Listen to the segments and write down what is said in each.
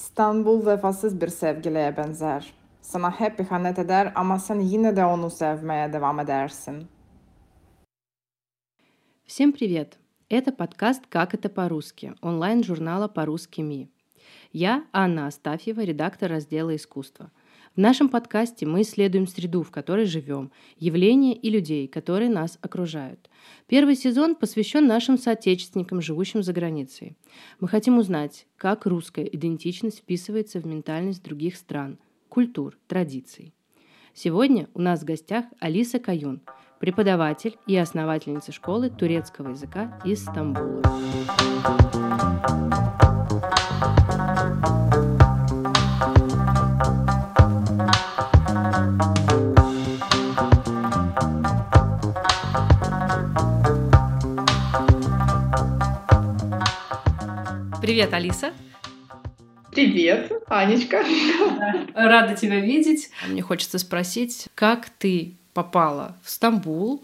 İstanbul vefasız bir sevgiliye benzer. Sana hep ihanet eder ama sen yine de onu sevmeye devam edersin. Всем привет! Это подкаст «Как это по-русски» онлайн-журнала «По-русски МИ». Я Анна Астафьева, редактор раздела «Искусство». В нашем подкасте мы исследуем среду, в которой живем, явления и людей, которые нас окружают. Первый сезон посвящен нашим соотечественникам, живущим за границей. Мы хотим узнать, как русская идентичность вписывается в ментальность других стран, культур, традиций. Сегодня у нас в гостях Алиса Каюн, преподаватель и основательница школы турецкого языка из Стамбула. Привет, Алиса. Привет, Анечка. Рада тебя видеть. Мне хочется спросить, как ты попала в Стамбул?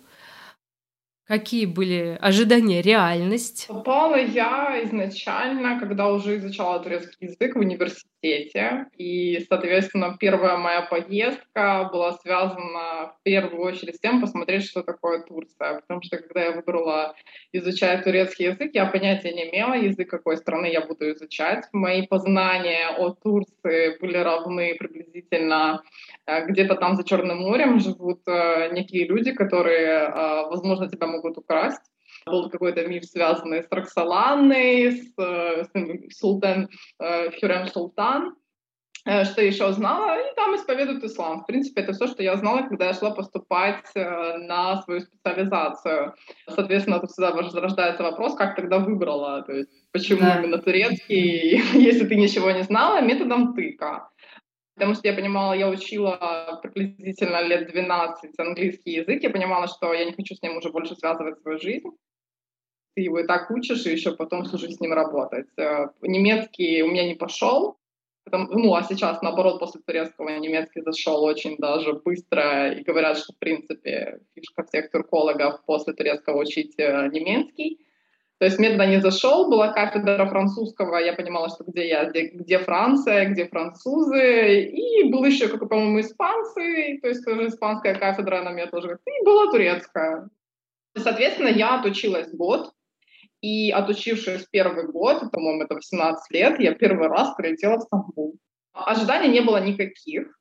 Какие были ожидания, реальность? Попала я изначально, когда уже изучала турецкий язык в университете. И, соответственно, первая моя поездка была связана в первую очередь с тем, посмотреть, что такое Турция. Потому что, когда я выбрала изучать турецкий язык, я понятия не имела, язык какой страны я буду изучать. Мои познания о Турции были равны приблизительно э, где-то там за Черным морем живут э, некие люди, которые, э, возможно, тебя могут украсть. Был какой-то миф, связанный с Роксоланой, с, с Султан э, Хюрем Султан. Э, что еще знала? И там исповедуют ислам. В принципе, это все, что я знала, когда я шла поступать э, на свою специализацию. Соответственно, тут всегда рождается вопрос, как тогда выбрала, то есть почему да. именно турецкий, если ты ничего не знала, методом тыка. Потому что я понимала, я учила приблизительно лет 12 английский язык, я понимала, что я не хочу с ним уже больше связывать свою жизнь. Ты его и так учишь, и еще потом жизнь с ним работать. Э, немецкий у меня не пошел, Потому, ну, а сейчас, наоборот, после турецкого немецкий зашел очень даже быстро, и говорят, что, в принципе, фишка всех туркологов после турецкого учить э, немецкий. То есть мне туда не зашел, была кафедра французского, я понимала, что где я, где, где Франция, где французы, и был еще, как по-моему, испанцы, то есть тоже испанская кафедра на меня тоже, и была турецкая. Соответственно, я отучилась год, и отучившись первый год, по-моему, это 18 лет, я первый раз прилетела в Стамбул. Ожиданий не было никаких,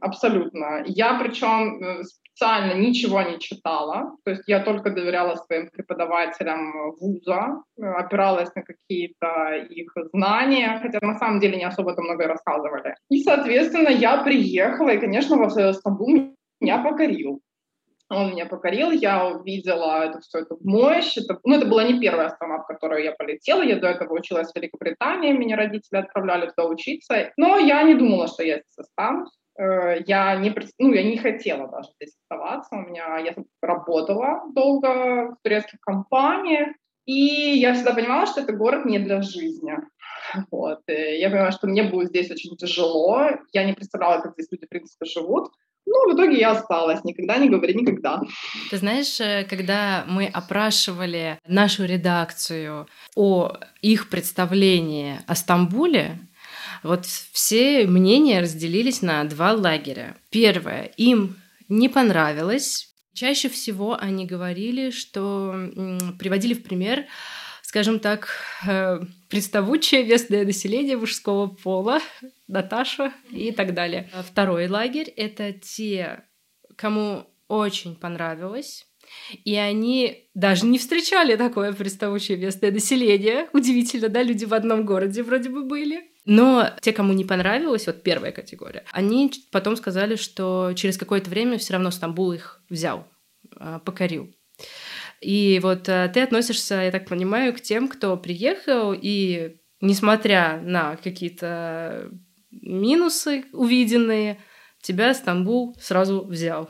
абсолютно. Я причем э, специально ничего не читала, то есть я только доверяла своим преподавателям вуза, э, опиралась на какие-то их знания, хотя на самом деле не особо-то много рассказывали. И, соответственно, я приехала, и, конечно, во Стамбул меня покорил. Он меня покорил, я увидела это все это мощь. Это, ну, это была не первая страна, в которую я полетела. Я до этого училась в Великобритании, меня родители отправляли туда учиться. Но я не думала, что я здесь останусь. Э, я не, ну, я не хотела даже здесь оставаться. У меня, я работала долго в турецких компаниях, и я всегда понимала, что это город не для жизни. Вот. И я понимала, что мне будет здесь очень тяжело. Я не представляла, как здесь люди, в принципе, живут. Ну, в итоге я осталась. Никогда не говори никогда. Ты знаешь, э, когда мы опрашивали нашу редакцию о их представлении о Стамбуле, вот все мнения разделились на два лагеря. Первое, им не понравилось. Чаще всего они говорили, что приводили в пример скажем так, э, приставучее местное население мужского пола, Наташа и так далее. Второй лагерь — это те, кому очень понравилось, и они даже не встречали такое приставучее местное население. Удивительно, да, люди в одном городе вроде бы были. Но те, кому не понравилось, вот первая категория, они потом сказали, что через какое-то время все равно Стамбул их взял, а, покорил. И вот э, ты относишься, я так понимаю, к тем, кто приехал и, несмотря на какие-то минусы увиденные, тебя Стамбул сразу взял.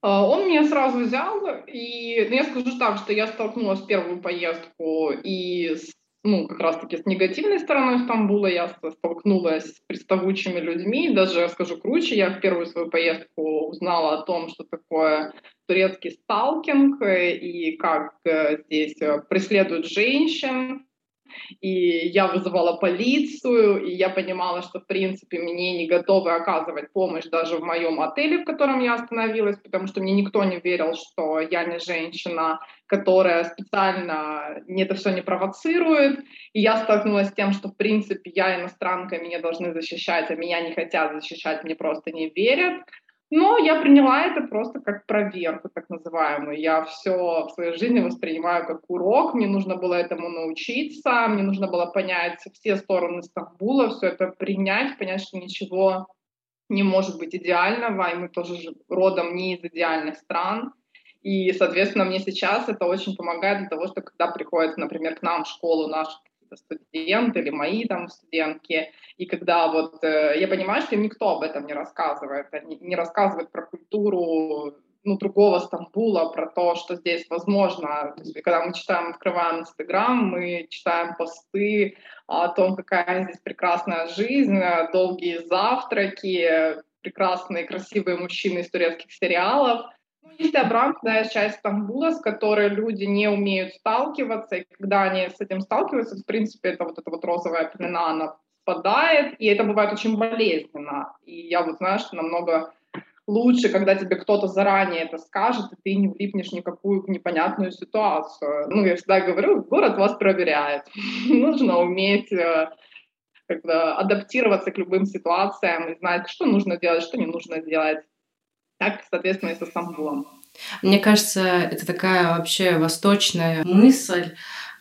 А, он меня сразу взял, и ну, я скажу так, что я столкнулась в первую поездку и с ну, как раз-таки с негативной стороной Стамбула я столкнулась с приставучими людьми. Даже, скажу круче, я в первую свою поездку узнала о том, что такое турецкий сталкинг и как э, здесь э, преследуют женщин, и я вызывала полицию, и я понимала, что, в принципе, мне не готовы оказывать помощь даже в моем отеле, в котором я остановилась, потому что мне никто не верил, что я не женщина, которая специально это все не провоцирует. И я столкнулась с тем, что, в принципе, я иностранка, меня должны защищать, а меня не хотят защищать, мне просто не верят. Но я приняла это просто как проверку, так называемую. Я все в своей жизни воспринимаю как урок. Мне нужно было этому научиться. Мне нужно было понять все стороны Стамбула, все это принять, понять, что ничего не может быть идеального, и мы тоже родом не из идеальных стран. И, соответственно, мне сейчас это очень помогает для того, что когда приходят, например, к нам в школу наши студенты или мои там студентки, и когда вот э, я понимаю, что им никто об этом не рассказывает, они не рассказывают про культуру ну, другого Стамбула, про то, что здесь возможно. То есть, когда мы читаем, открываем Инстаграм, мы читаем посты о том, какая здесь прекрасная жизнь, долгие завтраки, прекрасные, красивые мужчины из турецких сериалов — есть обратная часть Стамбула, с которой люди не умеют сталкиваться, и когда они с этим сталкиваются, в принципе, это вот эта вот розовая пелена, она спадает, и это бывает очень болезненно. И я вот знаю, что намного лучше, когда тебе кто-то заранее это скажет, и ты не влипнешь в никакую непонятную ситуацию. Ну, я всегда говорю, город вас проверяет. Нужно уметь э, как бы, адаптироваться к любым ситуациям и знать, что нужно делать, что не нужно делать так, соответственно, и со Стамбулом. Мне кажется, это такая вообще восточная мысль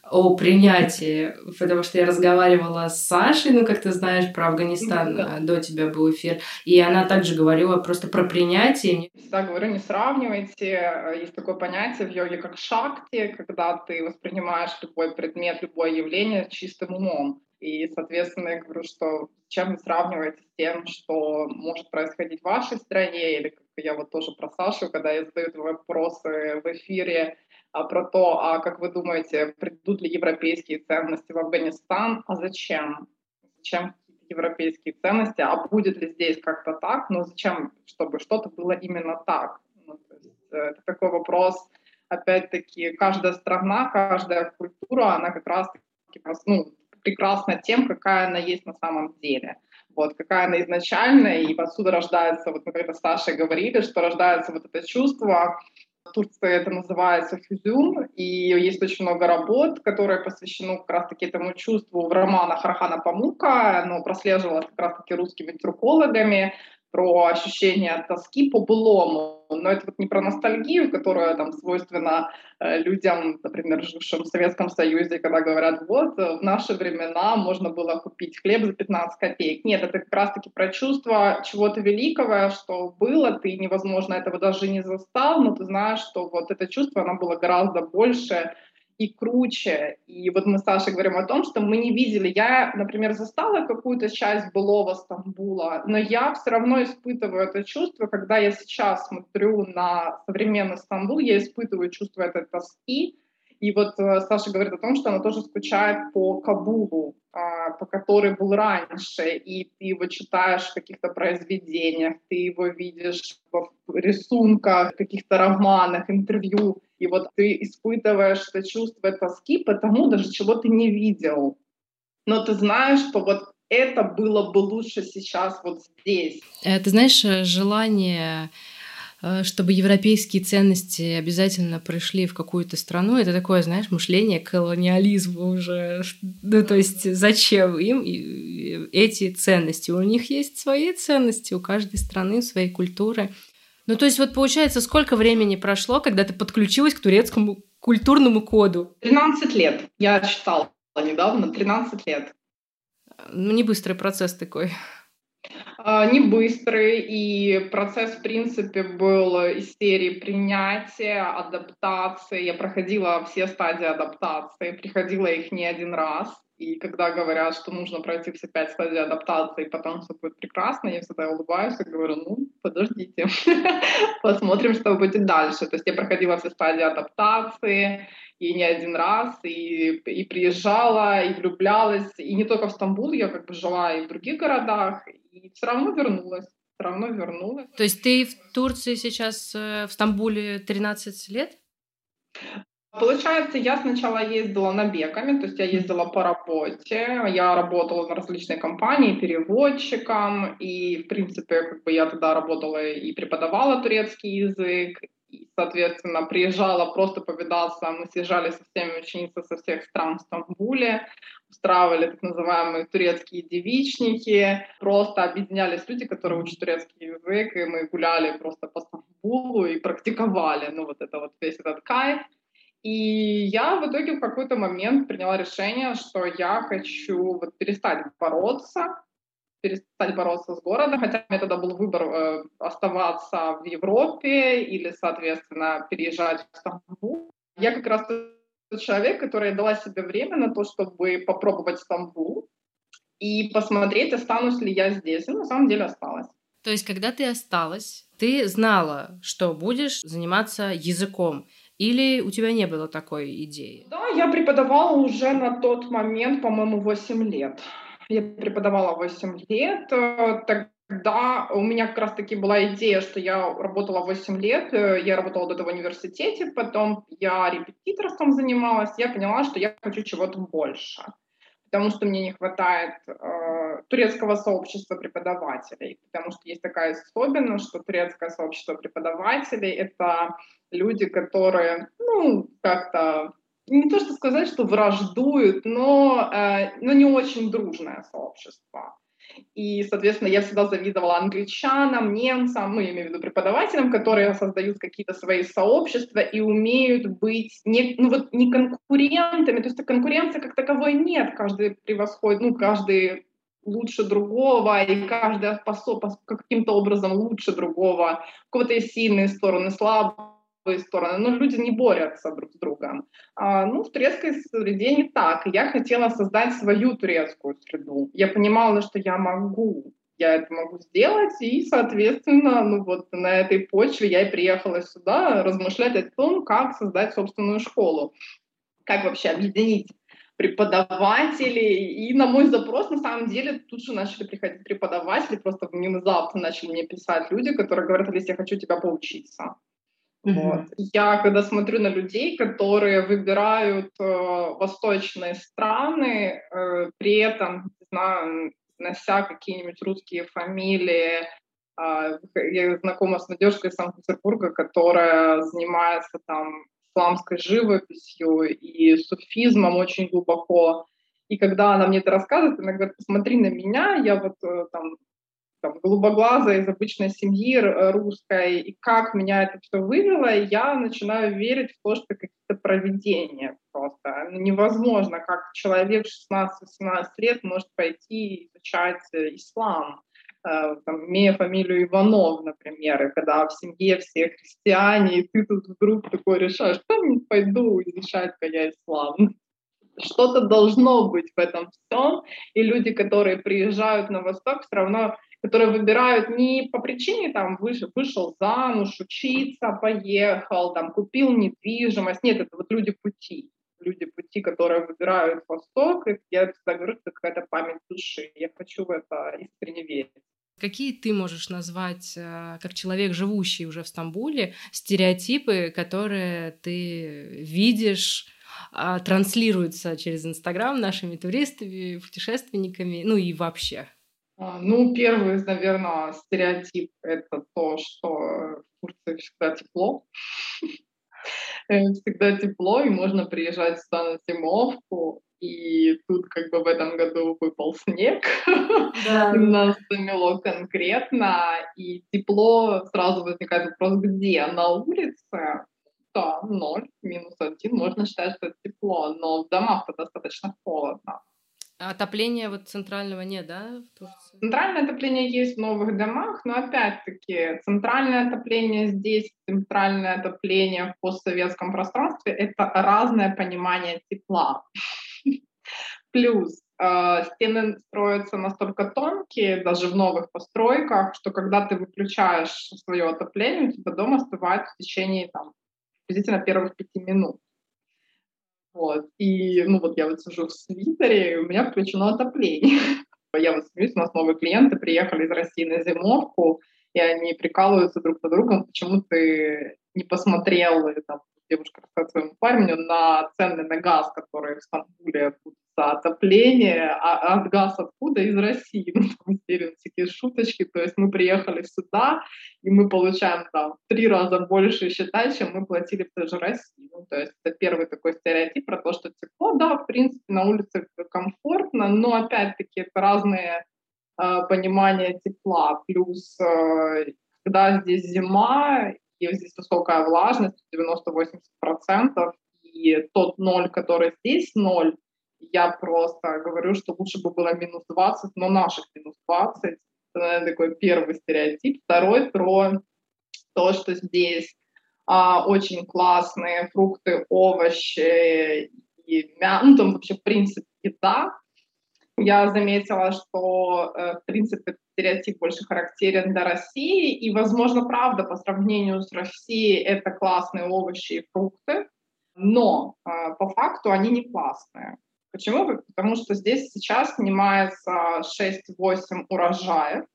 о принятии, потому что я разговаривала с Сашей, ну, как ты знаешь, про Афганистан, да. до тебя был эфир, и она также говорила просто про принятие. Всегда говорю, не сравнивайте, есть такое понятие в йоге, как шакти, когда ты воспринимаешь любой предмет, любое явление чистым умом. И, соответственно, я говорю, что чем вы сравниваете с тем, что может происходить в вашей стране, или как я вот тоже про Сашу, когда я задаю вопросы в эфире а, про то, а как вы думаете, придут ли европейские ценности в Афганистан, а зачем? Зачем европейские ценности, а будет ли здесь как-то так, но зачем, чтобы что-то было именно так? Ну, есть, э, это такой вопрос, опять-таки, каждая страна, каждая культура, она как раз-таки ну, прекрасна тем, какая она есть на самом деле. Вот, какая она изначально, и отсюда рождается, вот мы когда с Сашей говорили, что рождается вот это чувство, в Турции это называется фюзюм, и есть очень много работ, которые посвящены как раз-таки этому чувству в романах Рахана Памука, оно прослеживалось как раз-таки русскими антропологами, про ощущение тоски по былому, но это вот не про ностальгию, которая там свойственна э, людям, например, жившим в Советском Союзе, когда говорят, вот, в наши времена можно было купить хлеб за 15 копеек. Нет, это как раз-таки про чувство чего-то великого, что было, ты невозможно этого даже не застал, но ты знаешь, что вот это чувство, оно было гораздо больше, и круче. И вот мы с Сашей говорим о том, что мы не видели. Я, например, застала какую-то часть былого Стамбула, но я все равно испытываю это чувство, когда я сейчас смотрю на современный Стамбул, я испытываю чувство этой тоски. И вот э, Саша говорит о том, что она тоже скучает по Кабулу, а, по который был раньше, и ты его читаешь в каких-то произведениях, ты его видишь в рисунках, каких-то романах, интервью. И вот ты испытываешь это чувство тоски, потому даже чего ты не видел. Но ты знаешь, что вот это было бы лучше сейчас вот здесь. Э, ты знаешь, э, желание чтобы европейские ценности обязательно пришли в какую-то страну, это такое, знаешь, мышление колониализма уже. Ну, то есть зачем им эти ценности? У них есть свои ценности, у каждой страны свои культуры. Ну, то есть вот получается, сколько времени прошло, когда ты подключилась к турецкому культурному коду? 13 лет. Я читала недавно, 13 лет. Ну, не быстрый процесс такой. А, не быстрый, и процесс, в принципе, был из серии принятия, адаптации. Я проходила все стадии адаптации, приходила их не один раз. И когда говорят, что нужно пройти все пять стадий адаптации, и потом все будет прекрасно, я всегда улыбаюсь и говорю, ну, подождите, посмотрим, что будет дальше. То есть я проходила все стадии адаптации, и не один раз, и, и приезжала, и влюблялась, и не только в Стамбул, я как бы жила и в других городах, и все равно вернулась все равно вернулась. То есть ты в Турции сейчас, э, в Стамбуле 13 лет? Получается, я сначала ездила набегами, то есть я ездила по работе, я работала на различные компании переводчиком, и, в принципе, как бы я тогда работала и преподавала турецкий язык, соответственно, приезжала просто повидаться, мы съезжали со всеми ученицами со всех стран в Стамбуле, устраивали так называемые турецкие девичники, просто объединялись люди, которые учат турецкий язык, и мы гуляли просто по Стамбулу и практиковали, ну вот это вот весь этот кайф. И я в итоге в какой-то момент приняла решение, что я хочу вот перестать бороться, перестать бороться с городом, хотя у меня тогда был выбор э, оставаться в Европе или, соответственно, переезжать в Стамбул. Я как раз тот человек, который дала себе время на то, чтобы попробовать Стамбул и посмотреть, останусь ли я здесь. И на самом деле осталась. То есть, когда ты осталась, ты знала, что будешь заниматься языком. Или у тебя не было такой идеи? Да, я преподавала уже на тот момент, по-моему, 8 лет. Я преподавала 8 лет. Э, тогда у меня как раз-таки была идея, что я работала 8 лет. Э, я работала до этого в университете, потом я репетиторством занималась. Я поняла, что я хочу чего-то больше потому что мне не хватает э, турецкого сообщества преподавателей, потому что есть такая особенность, что турецкое сообщество преподавателей — это люди, которые, ну, как-то не то что сказать, что враждуют, но, э, но не очень дружное сообщество. И, соответственно, я всегда завидовала англичанам, немцам, ну, я имею в виду преподавателям, которые создают какие-то свои сообщества и умеют быть не, ну, вот, не конкурентами. То есть конкуренции как таковой нет. Каждый превосходит, ну, каждый лучше другого, и каждый способен каким-то образом лучше другого. У кого-то есть сильные стороны, слабые стороны, но люди не борются друг с другом. А, ну, в турецкой среде не так. Я хотела создать свою турецкую среду. Я понимала, что я могу, я это могу сделать, и, соответственно, ну вот на этой почве я и приехала сюда размышлять о том, как создать собственную школу, как вообще объединить преподавателей. И на мой запрос, на самом деле, тут же начали приходить преподаватели, просто внезапно начали мне писать люди, которые говорят, Алис, я хочу тебя поучиться. Вот. Я когда смотрю на людей, которые выбирают э, восточные страны, э, при этом, не знаю, нося какие-нибудь русские фамилии, э, я знакома с Надежкой из Санкт-Петербурга, которая занимается там исламской живописью и суфизмом очень глубоко. И когда она мне это рассказывает, она говорит, посмотри на меня, я вот э, там там, голубоглазая из обычной семьи э, русской, и как меня это все вывело, я начинаю верить в то, что какие-то проведения просто. Ну, невозможно, как человек 16-18 лет может пойти изучать э, ислам, э, там, имея фамилию Иванов, например, и когда в семье все христиане, и ты тут вдруг такой решаешь, что не пойду изучать-ка я ислам. Что-то должно быть в этом всем, и люди, которые приезжают на Восток, все равно которые выбирают не по причине, там, вышел, вышел замуж, учиться, поехал, там, купил недвижимость. Нет, это вот люди пути. Люди пути, которые выбирают Восток, и я всегда говорю, это какая-то память души. Я хочу в это искренне верить. Какие ты можешь назвать, э, как человек, живущий уже в Стамбуле, стереотипы, которые ты видишь, а, транслируются через Инстаграм нашими туристами, путешественниками, ну и вообще? А, ну, первый, наверное, стереотип — это то, что в Турции всегда тепло. Э, всегда тепло, и можно приезжать сюда на зимовку, и тут как бы в этом году выпал снег, да. нас замело конкретно, и тепло, сразу возникает вопрос, где? На улице? Да, ноль, минус один, можно считать, что это тепло, но в домах-то достаточно холодно. Отопления вот центрального нет, да, в Турции? Центральное отопление есть в новых домах, но опять-таки центральное отопление здесь, центральное отопление в постсоветском пространстве — это разное понимание тепла. Плюс э, стены строятся настолько тонкие, даже в новых постройках, что когда ты выключаешь свое отопление, у тебя дом остывает в течение там, приблизительно первых пяти минут. Вот. И, ну вот я вот сижу в свитере, и у меня включено отопление. Я вот смеюсь, у нас новые клиенты приехали из России на зимовку, и они прикалываются друг по другу, почему ты не посмотрел, там, девушка рассказывает своему парню, на цены на газ, которые в Стамбуле будут отопление, а, а газ откуда? Из России. Ну, там серии такие шуточки. То есть мы приехали сюда, и мы получаем там в три раза больше счета, чем мы платили в той же России. Ну, то есть это первый такой стереотип про то, что тепло, да, в принципе, на улице комфортно, но опять-таки это разные э, понимания тепла. Плюс, э, когда здесь зима, и здесь высокая влажность, 90-80%, и тот ноль, который здесь ноль, я просто говорю, что лучше бы было минус 20, но наших минус 20. Это, наверное, такой первый стереотип. Второй про то, что здесь а, очень классные фрукты, овощи и мясо, ну, там вообще, в принципе, еда. Я заметила, что, э, в принципе, стереотип больше характерен для России, и, возможно, правда, по сравнению с Россией это классные овощи и фрукты, но э, по факту они не классные. Почему? Потому что здесь сейчас снимается 6-8 урожаев,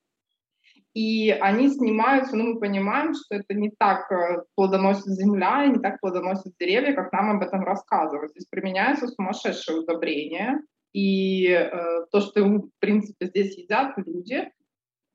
и они снимаются, ну, мы понимаем, что это не так э, плодоносит земля, и не так плодоносят деревья, как нам об этом рассказывают. Здесь применяются сумасшедшие удобрения, и э, то, что, в принципе, здесь едят люди,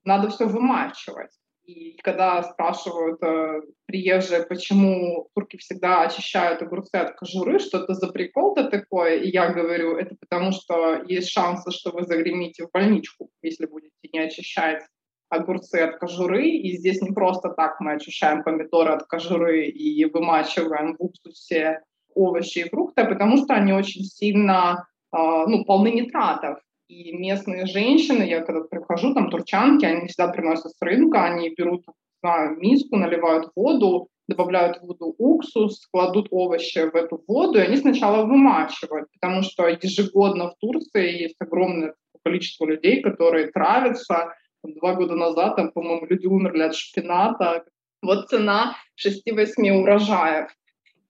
надо все вымачивать. И когда спрашивают э, приезжие, почему турки всегда очищают огурцы от кожуры, что это за прикол-то такое, и я говорю, это потому что есть шансы, что вы загремите в больничку, если будете не очищать огурцы от кожуры. И здесь не просто так мы очищаем помидоры от кожуры и вымачиваем в уксусе овощи и фрукты, а потому что они очень сильно э, ну, полны нитратов. И местные женщины, я когда прихожу, там турчанки, они всегда приносят с рынка, они берут знаю, миску, наливают воду, добавляют в воду уксус, кладут овощи в эту воду, и они сначала вымачивают, потому что ежегодно в Турции есть огромное количество людей, которые травятся. Два года назад, там, по-моему, люди умерли от шпината. Вот цена 6-8 урожаев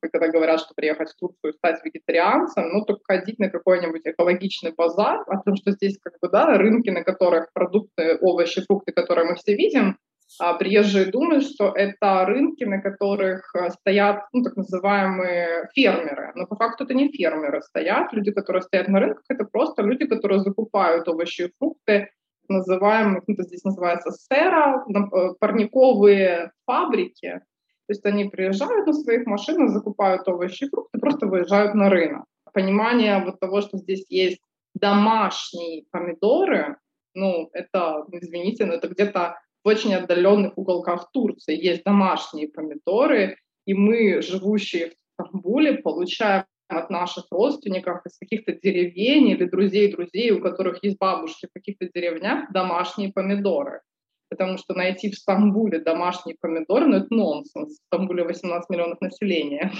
когда говорят, что приехать в Турцию и стать вегетарианцем, ну, только ходить на какой-нибудь экологичный базар, о том, что здесь как бы, да, рынки, на которых продукты, овощи, фрукты, которые мы все видим, а приезжие думают, что это рынки, на которых э, стоят ну, так называемые фермеры. Но по факту это не фермеры стоят. Люди, которые стоят на рынках, это просто люди, которые закупают овощи и фрукты, называемые, ну, это здесь называется сера, э, парниковые фабрики, то есть они приезжают на своих машинах, закупают овощи и фрукты, просто выезжают на рынок. Понимание вот того, что здесь есть домашние помидоры, ну, это, извините, но это где-то в очень отдаленных уголках Турции есть домашние помидоры, и мы, живущие в Стамбуле, получаем от наших родственников из каких-то деревень или друзей друзей, у которых есть бабушки в каких-то деревнях, домашние помидоры потому что найти в Стамбуле домашние помидоры, ну это нонсенс. В Стамбуле 18 миллионов населения.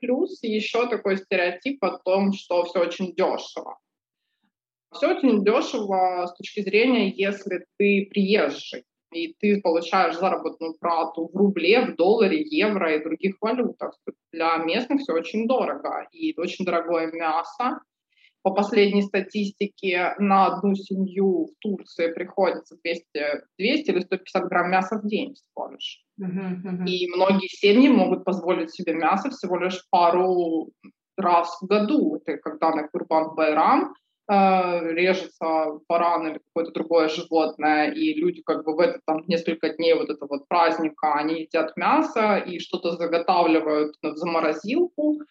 Плюс еще такой стереотип о том, что все очень дешево. Все очень дешево с точки зрения, если ты приезжий, и ты получаешь заработную плату в рубле, в долларе, евро и других валютах. Для местных все очень дорого. И очень дорогое мясо, по последней статистике на одну семью в Турции приходится 200, 200 или 150 грамм мяса в день всего лишь. Uh-huh, uh-huh. И многие семьи могут позволить себе мясо всего лишь пару раз в году. Это когда на Курбан Байрам э, режется баран или какое-то другое животное, и люди как бы в это там несколько дней вот этого вот праздника, они едят мясо и что-то заготавливают в заморозилку,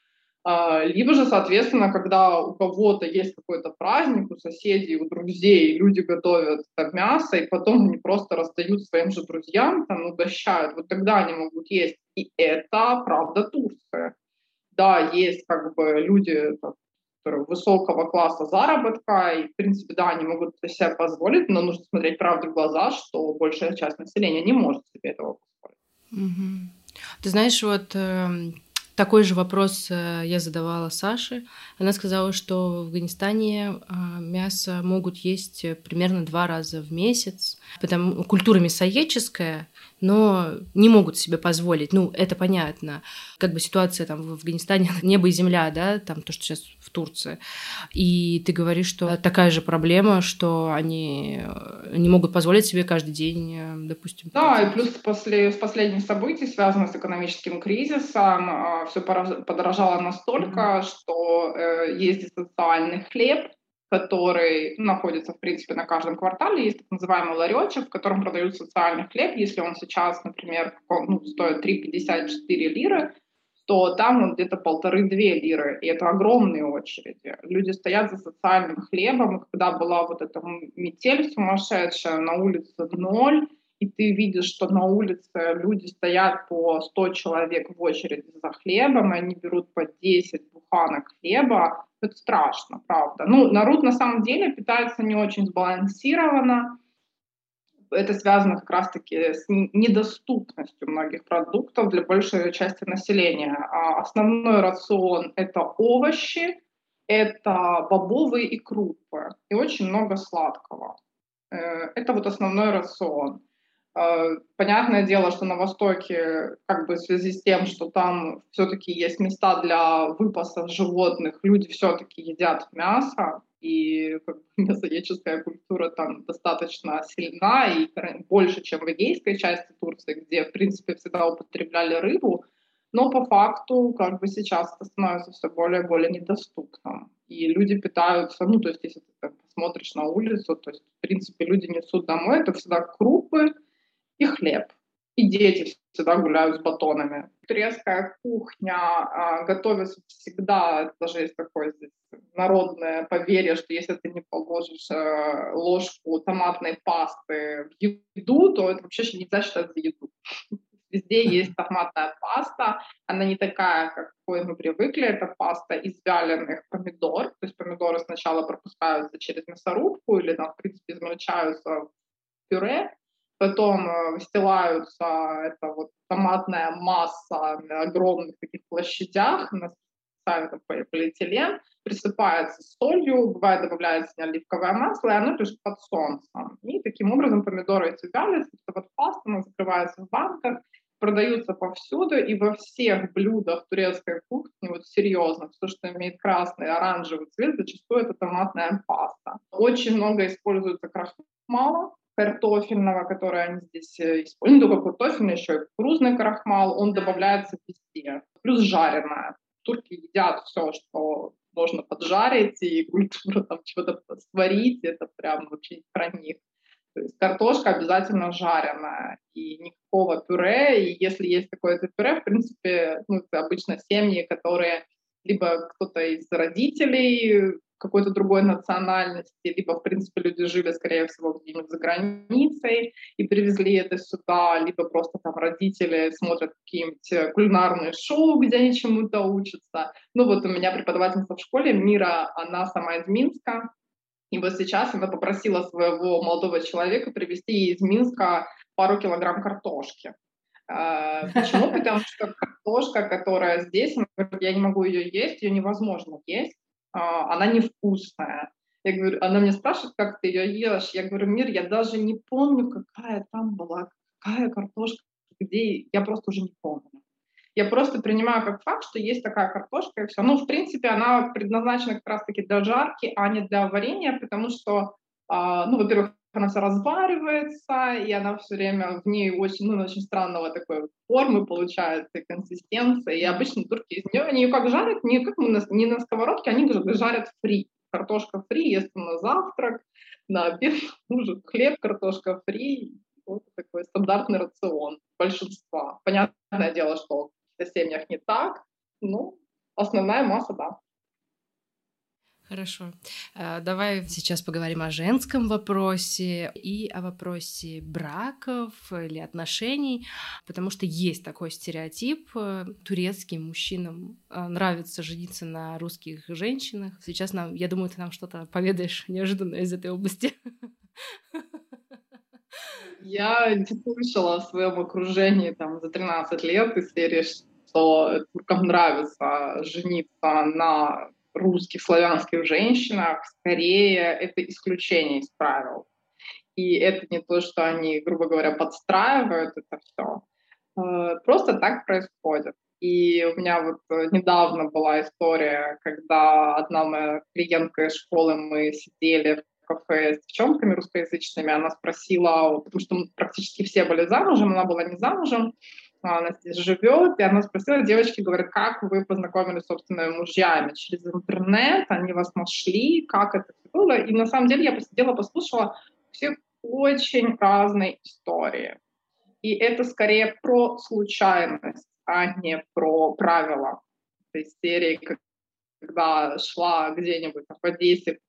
либо же, соответственно, когда у кого-то есть какой-то праздник, у соседей, у друзей, люди готовят там мясо, и потом они просто раздают своим же друзьям, там, угощают, вот тогда они могут есть. И это правда Турция. Да, есть как бы люди которые высокого класса заработка, и, в принципе, да, они могут себе позволить, но нужно смотреть правде в глаза, что большая часть населения не может себе этого позволить. Угу. Ты знаешь, вот эм, такой же вопрос э, я задавала Саше. Она сказала, что в Афганистане а, мясо могут есть примерно два раза в месяц. потому культура мясоедческая, но не могут себе позволить. Ну, это понятно. Как бы ситуация там в Афганистане небо и земля, да, там то, что сейчас в Турции. И ты говоришь, что такая же проблема, что они э, не могут позволить себе каждый день, э, допустим. Да, и плюс после с последних событий, связанных с экономическим кризисом, э, все подорожало настолько, mm-hmm. что есть социальный хлеб, который находится, в принципе, на каждом квартале. Есть так называемый ларечек, в котором продают социальный хлеб. Если он сейчас, например, ну, стоит 3,54 лиры, то там он где-то полторы-две лиры, и это огромные очереди. Люди стоят за социальным хлебом, и когда была вот эта метель сумасшедшая, на улице ноль, и ты видишь, что на улице люди стоят по 100 человек в очереди за хлебом, и они берут по 10 буханок хлеба, это страшно, правда. Ну, народ на самом деле питается не очень сбалансированно. Это связано как раз-таки с недоступностью многих продуктов для большей части населения. А основной рацион — это овощи, это бобовые и крупы, и очень много сладкого. Э, это вот основной рацион. Э, понятное дело, что на Востоке, как бы в связи с тем, что там все-таки есть места для выпаса животных, люди все-таки едят мясо, и как бы, мясоедческая культура там достаточно сильна и больше, чем в эгейской части Турции, где, в принципе, всегда употребляли рыбу, но по факту как бы сейчас это становится все более и более недоступным. И люди питаются, ну, то есть если ты посмотришь на улицу, то есть, в принципе, люди несут домой, это всегда крупы, и хлеб. И дети всегда гуляют с батонами. Турецкая кухня а, готовится всегда, даже есть такое здесь народное поверье, что если ты не положишь а, ложку томатной пасты в еду, то это вообще нельзя считать за еду. Везде есть томатная паста, она не такая, как какой мы привыкли, это паста из вяленых помидор, то есть помидоры сначала пропускаются через мясорубку или, там, в принципе, измельчаются в пюре, потом э, выстилаются это вот томатная масса на огромных таких площадях, на специальный полиэтилен, присыпается солью, бывает добавляется оливковое масло, и оно лежит под солнцем. И таким образом помидоры эти вялятся, это вот паста, она закрывается в банках, продаются повсюду, и во всех блюдах турецкой кухни, вот серьезно, все, что имеет красный, оранжевый цвет, зачастую это томатная паста. Очень много используется крахмала, картофельного, который они здесь э, используют, не только картофельный, еще и кукурузный крахмал, он добавляется везде. Плюс жареное. Турки едят все, что можно поджарить, и культура там чего-то сварить, это прям вообще про них. То есть картошка обязательно жареная, и никакого пюре, и если есть какое-то пюре, в принципе, ну, это обычно семьи, которые либо кто-то из родителей какой-то другой национальности, либо, в принципе, люди жили, скорее всего, где-нибудь за границей и привезли это сюда, либо просто там родители смотрят какие-нибудь э, кулинарные шоу, где они чему-то учатся. Ну вот у меня преподавательница в школе, Мира, она сама из Минска, и вот сейчас она попросила своего молодого человека привезти из Минска пару килограмм картошки. А, почему? Потому что картошка, которая здесь, я не могу ее есть, ее невозможно есть, а, она невкусная. Я говорю, она мне спрашивает, как ты ее ешь. Я говорю, Мир, я даже не помню, какая там была, какая картошка, где, я просто уже не помню. Я просто принимаю как факт, что есть такая картошка и все. Ну, в принципе, она предназначена как раз-таки для жарки, а не для варенья, потому что, э, ну, во-первых, она вся разваривается, и она все время в ней очень, ну, очень странного такой формы получается, консистенции. И обычно турки из нее, они ее как жарят, не как на, не на сковородке, они жарят фри. Картошка фри, если на завтрак, на обед, ужин, хлеб, картошка фри. Вот такой стандартный рацион большинства. Понятное дело, что в семьях не так, но основная масса, да. Хорошо. Э, давай сейчас поговорим о женском вопросе и о вопросе браков или отношений, потому что есть такой стереотип. Э, турецким мужчинам э, нравится жениться на русских женщинах. Сейчас нам, я думаю, ты нам что-то поведаешь неожиданно из этой области. Я не слышала в своем окружении там за 13 лет из серии, что туркам нравится жениться на русских, славянских женщинах, скорее это исключение из правил. И это не то, что они, грубо говоря, подстраивают это все. Э, просто так происходит. И у меня вот э, недавно была история, когда одна моя клиентка из школы, мы сидели в кафе с девчонками русскоязычными, она спросила, потому что практически все были замужем, она была не замужем, она здесь живет, и она спросила, девочки, говорят, как вы познакомились с мужьями? Через интернет, они вас нашли, как это было? И на самом деле я посидела, послушала, все очень разные истории. И это скорее про случайность, а не про правила. Этой серии, когда шла где-нибудь в Одессе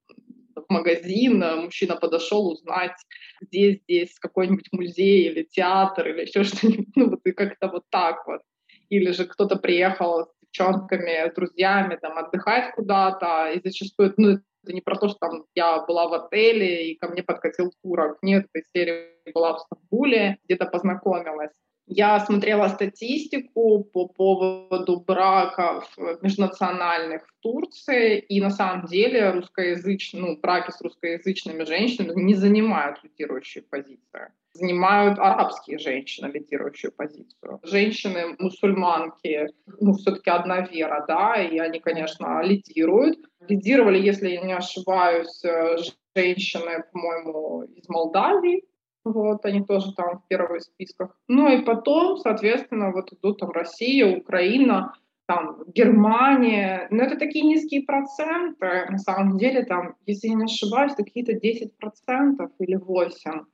в магазин, мужчина подошел узнать, где здесь какой-нибудь музей или театр или еще что-нибудь, ну вот и как-то вот так вот. Или же кто-то приехал с девчонками, с друзьями там отдыхать куда-то, и зачастую, ну, это не про то, что там я была в отеле, и ко мне подкатил турок. Нет, этой серии была в Стамбуле, где-то познакомилась. Я смотрела статистику по поводу браков межнациональных в Турции, и на самом деле русскоязычные, ну, браки с русскоязычными женщинами не занимают лидирующую позицию. Занимают арабские женщины лидирующую позицию. Женщины-мусульманки, ну, все-таки одна вера, да, и они, конечно, лидируют. Лидировали, если я не ошибаюсь, э, женщины, по-моему, из Молдавии, вот, они тоже там в первых списках. Ну и потом, соответственно, вот идут там Россия, Украина, там Германия. Но это такие низкие проценты. На самом деле там, если я не ошибаюсь, какие-то 10 процентов или 8.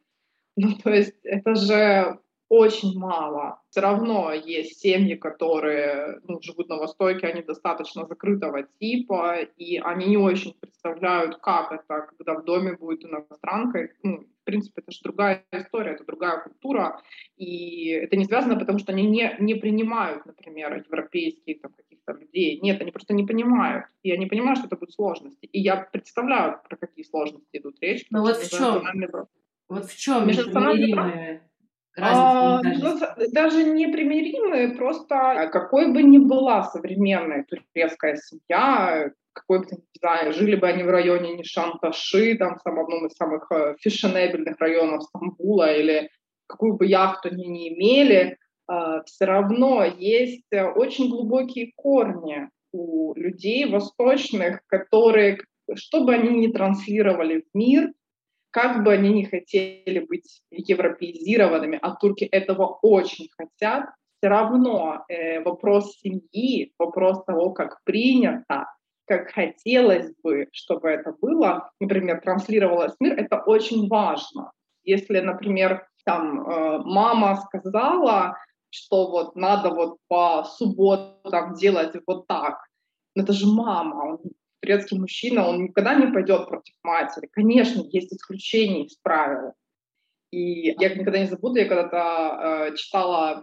Ну то есть это же очень мало. Все равно есть семьи, которые ну, живут на Востоке, они достаточно закрытого типа, и они не очень представляют, как это, когда в доме будет иностранка. Ну, принципе, это же другая история, это другая культура, и это не связано, потому что они не, не принимают, например, европейских там, каких-то людей. Нет, они просто не понимают, и они понимают, что это будут сложности. И я представляю, про какие сложности идут речь. Ну вот в чем? Вот в чем межнациональные а, ну, даже непримиримые, просто какой бы ни была современная турецкая семья, какой бы, не знаю, жили бы они в районе Нишанташи, там, в одном из самых э, фешенебельных районов Стамбула, или какую бы яхту они не имели, а, все равно есть э, очень глубокие корни у людей восточных, которые, что бы они ни транслировали в мир, как бы они ни хотели быть европеизированными, а турки этого очень хотят, все равно э, вопрос семьи, вопрос того, как принято, как хотелось бы, чтобы это было, например, транслировалось в мир, это очень важно. Если, например, там э, мама сказала, что вот надо вот по субботам делать вот так, это же мама, турецкий мужчина, он никогда не пойдет против матери. Конечно, есть исключения из правил. И я никогда не забуду, я когда-то э, читала,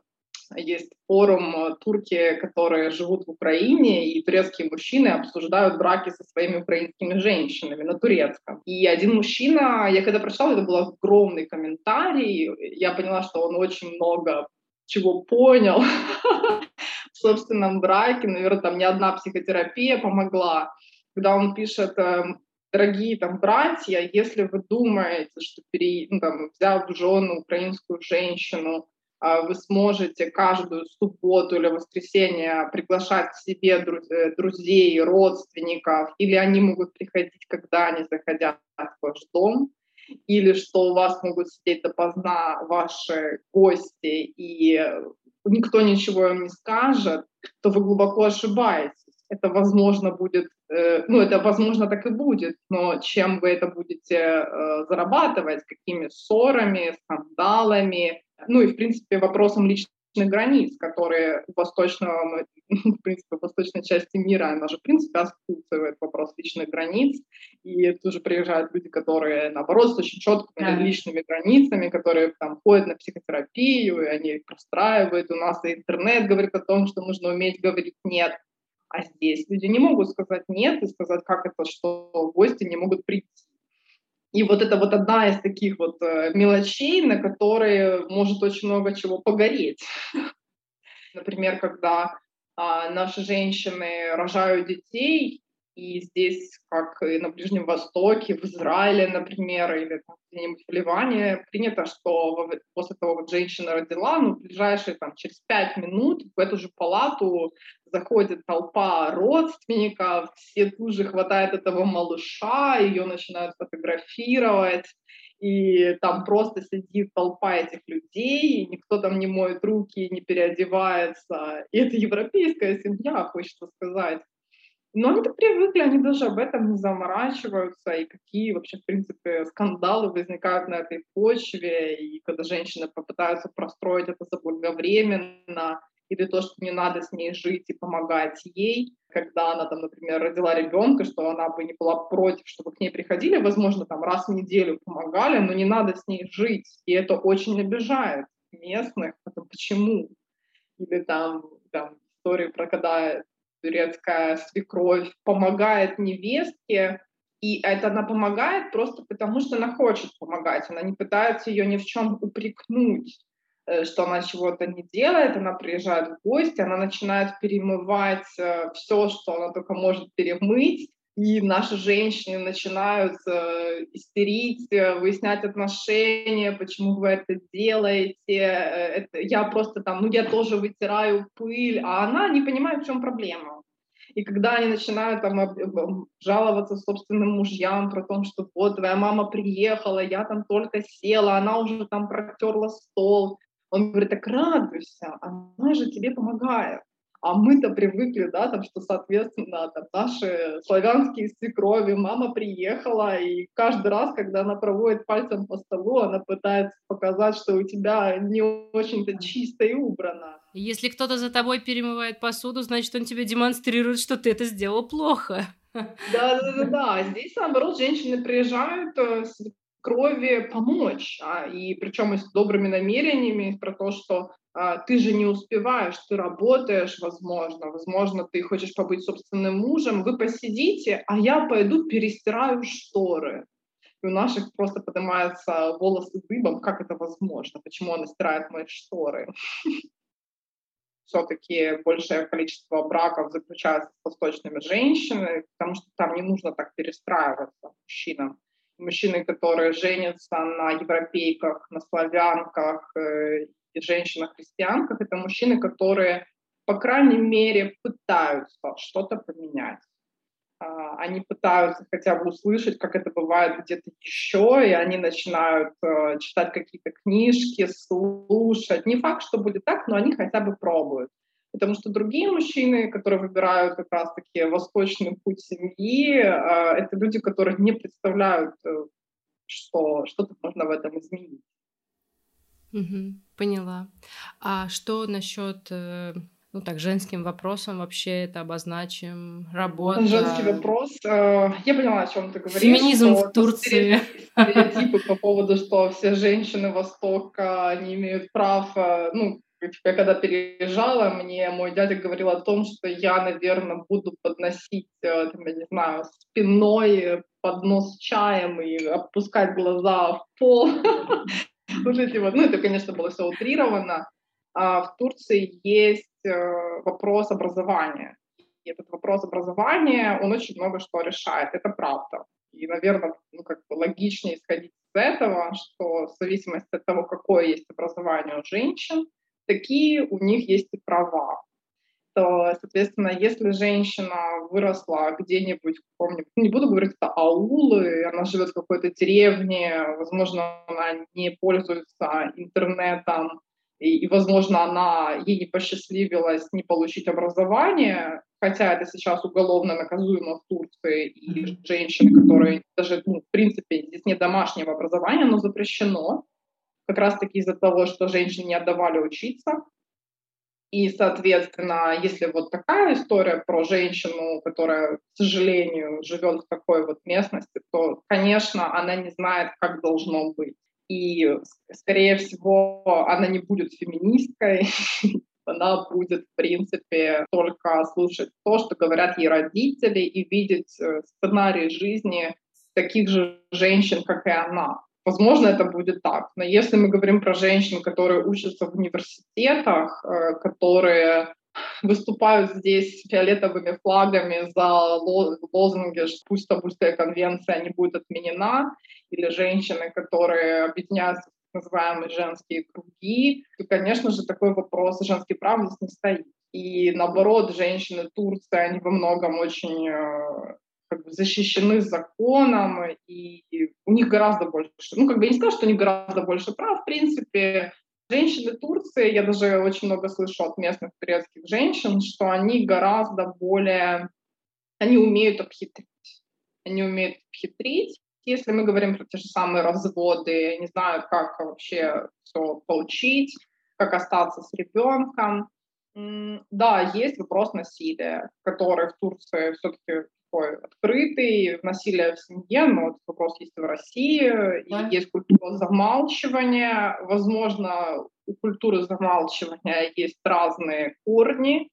есть форум э, турки, которые живут в Украине, и турецкие мужчины обсуждают браки со своими украинскими женщинами на турецком. И один мужчина, я когда прочитала, это был огромный комментарий, я поняла, что он очень много чего понял в собственном браке, наверное, там не одна психотерапия помогла когда он пишет эм, дорогие там братья, если вы думаете, что пере, ну, там, взяв в жену украинскую женщину, а, вы сможете каждую субботу или воскресенье приглашать к себе э, друзей, родственников, или они могут приходить, когда они захотят в ваш дом, или что у вас могут сидеть допоздна ваши гости, и никто ничего им не скажет, то вы глубоко ошибаетесь. Это возможно будет, э, ну это возможно так и будет, но чем вы это будете э, зарабатывать, какими ссорами, скандалами, ну и в принципе вопросом личных границ, которые в восточном, в принципе, в восточной части мира, она же, в принципе, отсутствует вопрос личных границ, и тоже приезжают люди, которые, наоборот, с очень четкими да. личными границами, которые там ходят на психотерапию, и они их простраивают. У нас и интернет говорит о том, что нужно уметь говорить «нет», а здесь люди не могут сказать нет и сказать, как это, что гости не могут прийти. И вот это вот одна из таких вот э, мелочей, на которые может очень много чего погореть. Например, когда а, наши женщины рожают детей, И здесь, как и на Ближнем Востоке, в Израиле, например, или где-нибудь в Ливане, принято, что после того, как женщина родила, ну, ближайшие там, через пять минут в эту же палату заходит толпа родственников, все тут же хватают этого малыша, ее начинают фотографировать, и там просто сидит толпа этих людей, и никто там не моет руки, не переодевается. И это европейская семья, хочется сказать. Но они так привыкли, они даже об этом не заморачиваются, и какие вообще, в принципе, скандалы возникают на этой почве, и когда женщины попытаются простроить это заблаговременно, или то, что не надо с ней жить и помогать ей, когда она там, например, родила ребенка, что она бы не была против, чтобы к ней приходили, возможно, там раз в неделю помогали, но не надо с ней жить, и это очень обижает местных, это почему? Или там, там истории про когда турецкая свекровь помогает невестке, и это она помогает просто потому, что она хочет помогать, она не пытается ее ни в чем упрекнуть, э, что она чего-то не делает, она приезжает в гости, она начинает перемывать э, все, что она только может перемыть, и наши женщины начинают э, истерить, э, выяснять отношения, почему вы это делаете. Э, это, я просто там, ну я тоже вытираю пыль, а она не понимает, в чем проблема. И когда они начинают там жаловаться собственным мужьям про то, что вот твоя мама приехала, я там только села, она уже там протерла стол, он говорит, так радуйся, она же тебе помогает. А мы-то привыкли, да, там, что, соответственно, там, наши славянские свекрови, мама приехала, и каждый раз, когда она проводит пальцем по столу, она пытается показать, что у тебя не очень-то чисто и убрано. Если кто-то за тобой перемывает посуду, значит, он тебе демонстрирует, что ты это сделал плохо. Да-да-да. Здесь, наоборот, женщины приезжают э, с крови помочь, а, и причем и с добрыми намерениями про то, что ты же не успеваешь, ты работаешь, возможно, возможно, ты хочешь побыть собственным мужем, вы посидите, а я пойду перестираю шторы. И у наших просто поднимаются волосы дыбом, как это возможно, почему она стирает мои шторы. Все-таки большее количество браков заключается с восточными женщинами, потому что там не нужно так перестраиваться мужчинам мужчины, которые женятся на европейках, на славянках э, и женщинах-христианках, это мужчины, которые, по крайней мере, пытаются что-то поменять. А, они пытаются хотя бы услышать, как это бывает где-то еще, и они начинают э, читать какие-то книжки, слушать. Не факт, что будет так, но они хотя бы пробуют. Потому что другие мужчины, которые выбирают как раз-таки восточный путь семьи, э, это люди, которые не представляют, э, что что-то можно в этом изменить. Угу, поняла. А что насчет, э, ну так, женским вопросом вообще это обозначим? Работа. Женский вопрос. Я поняла, о чем ты говоришь. Феминизм в Турции. Стереотипы по поводу, что все женщины Востока не имеют прав, ну, я когда переезжала, мне мой дядя говорил о том, что я, наверное, буду подносить, э, там, я не знаю, спиной поднос с чаем и опускать глаза в пол. Эти вот, ну, это, конечно, было все утрировано. А в Турции есть э, вопрос образования. И этот вопрос образования, он очень много что решает, это правда. И, наверное, ну, как бы логичнее исходить из этого, что в зависимости от того, какое есть образование у женщин, такие у них есть и права. То, соответственно, если женщина выросла где-нибудь, помню, не буду говорить это аулы, она живет в какой-то деревне, возможно, она не пользуется интернетом, и, и, возможно, она ей не посчастливилось не получить образование, хотя это сейчас уголовно наказуемо в Турции, и женщины, которые даже, ну, в принципе, здесь нет домашнего образования, оно запрещено, как раз-таки из-за того, что женщин не отдавали учиться. И, соответственно, если вот такая история про женщину, которая, к сожалению, живет в такой вот местности, то, конечно, она не знает, как должно быть. И, скорее всего, она не будет феминисткой, она будет, в принципе, только слушать то, что говорят ей родители, и видеть э, сценарий жизни таких же женщин, как и она. Возможно, это будет так. Но если мы говорим про женщин, которые учатся в университетах, э, которые выступают здесь фиолетовыми флагами за лозунги, пусть Стамбульская конвенция не будет отменена, или женщины, которые объединяются в называемые женские круги, то, конечно же, такой вопрос женских прав здесь не стоит. И наоборот, женщины Турции, они во многом очень э, как бы защищены законом, и у них гораздо больше, ну, как бы я не скажу, что у них гораздо больше прав, в принципе, женщины Турции, я даже очень много слышу от местных турецких женщин, что они гораздо более, они умеют обхитрить, они умеют обхитрить, если мы говорим про те же самые разводы, не знают, как вообще все получить, как остаться с ребенком, да, есть вопрос насилия, который в Турции все-таки такой открытый, насилие в семье, но этот вопрос есть и в России, да. есть культура замалчивания. Возможно, у культуры замалчивания есть разные корни,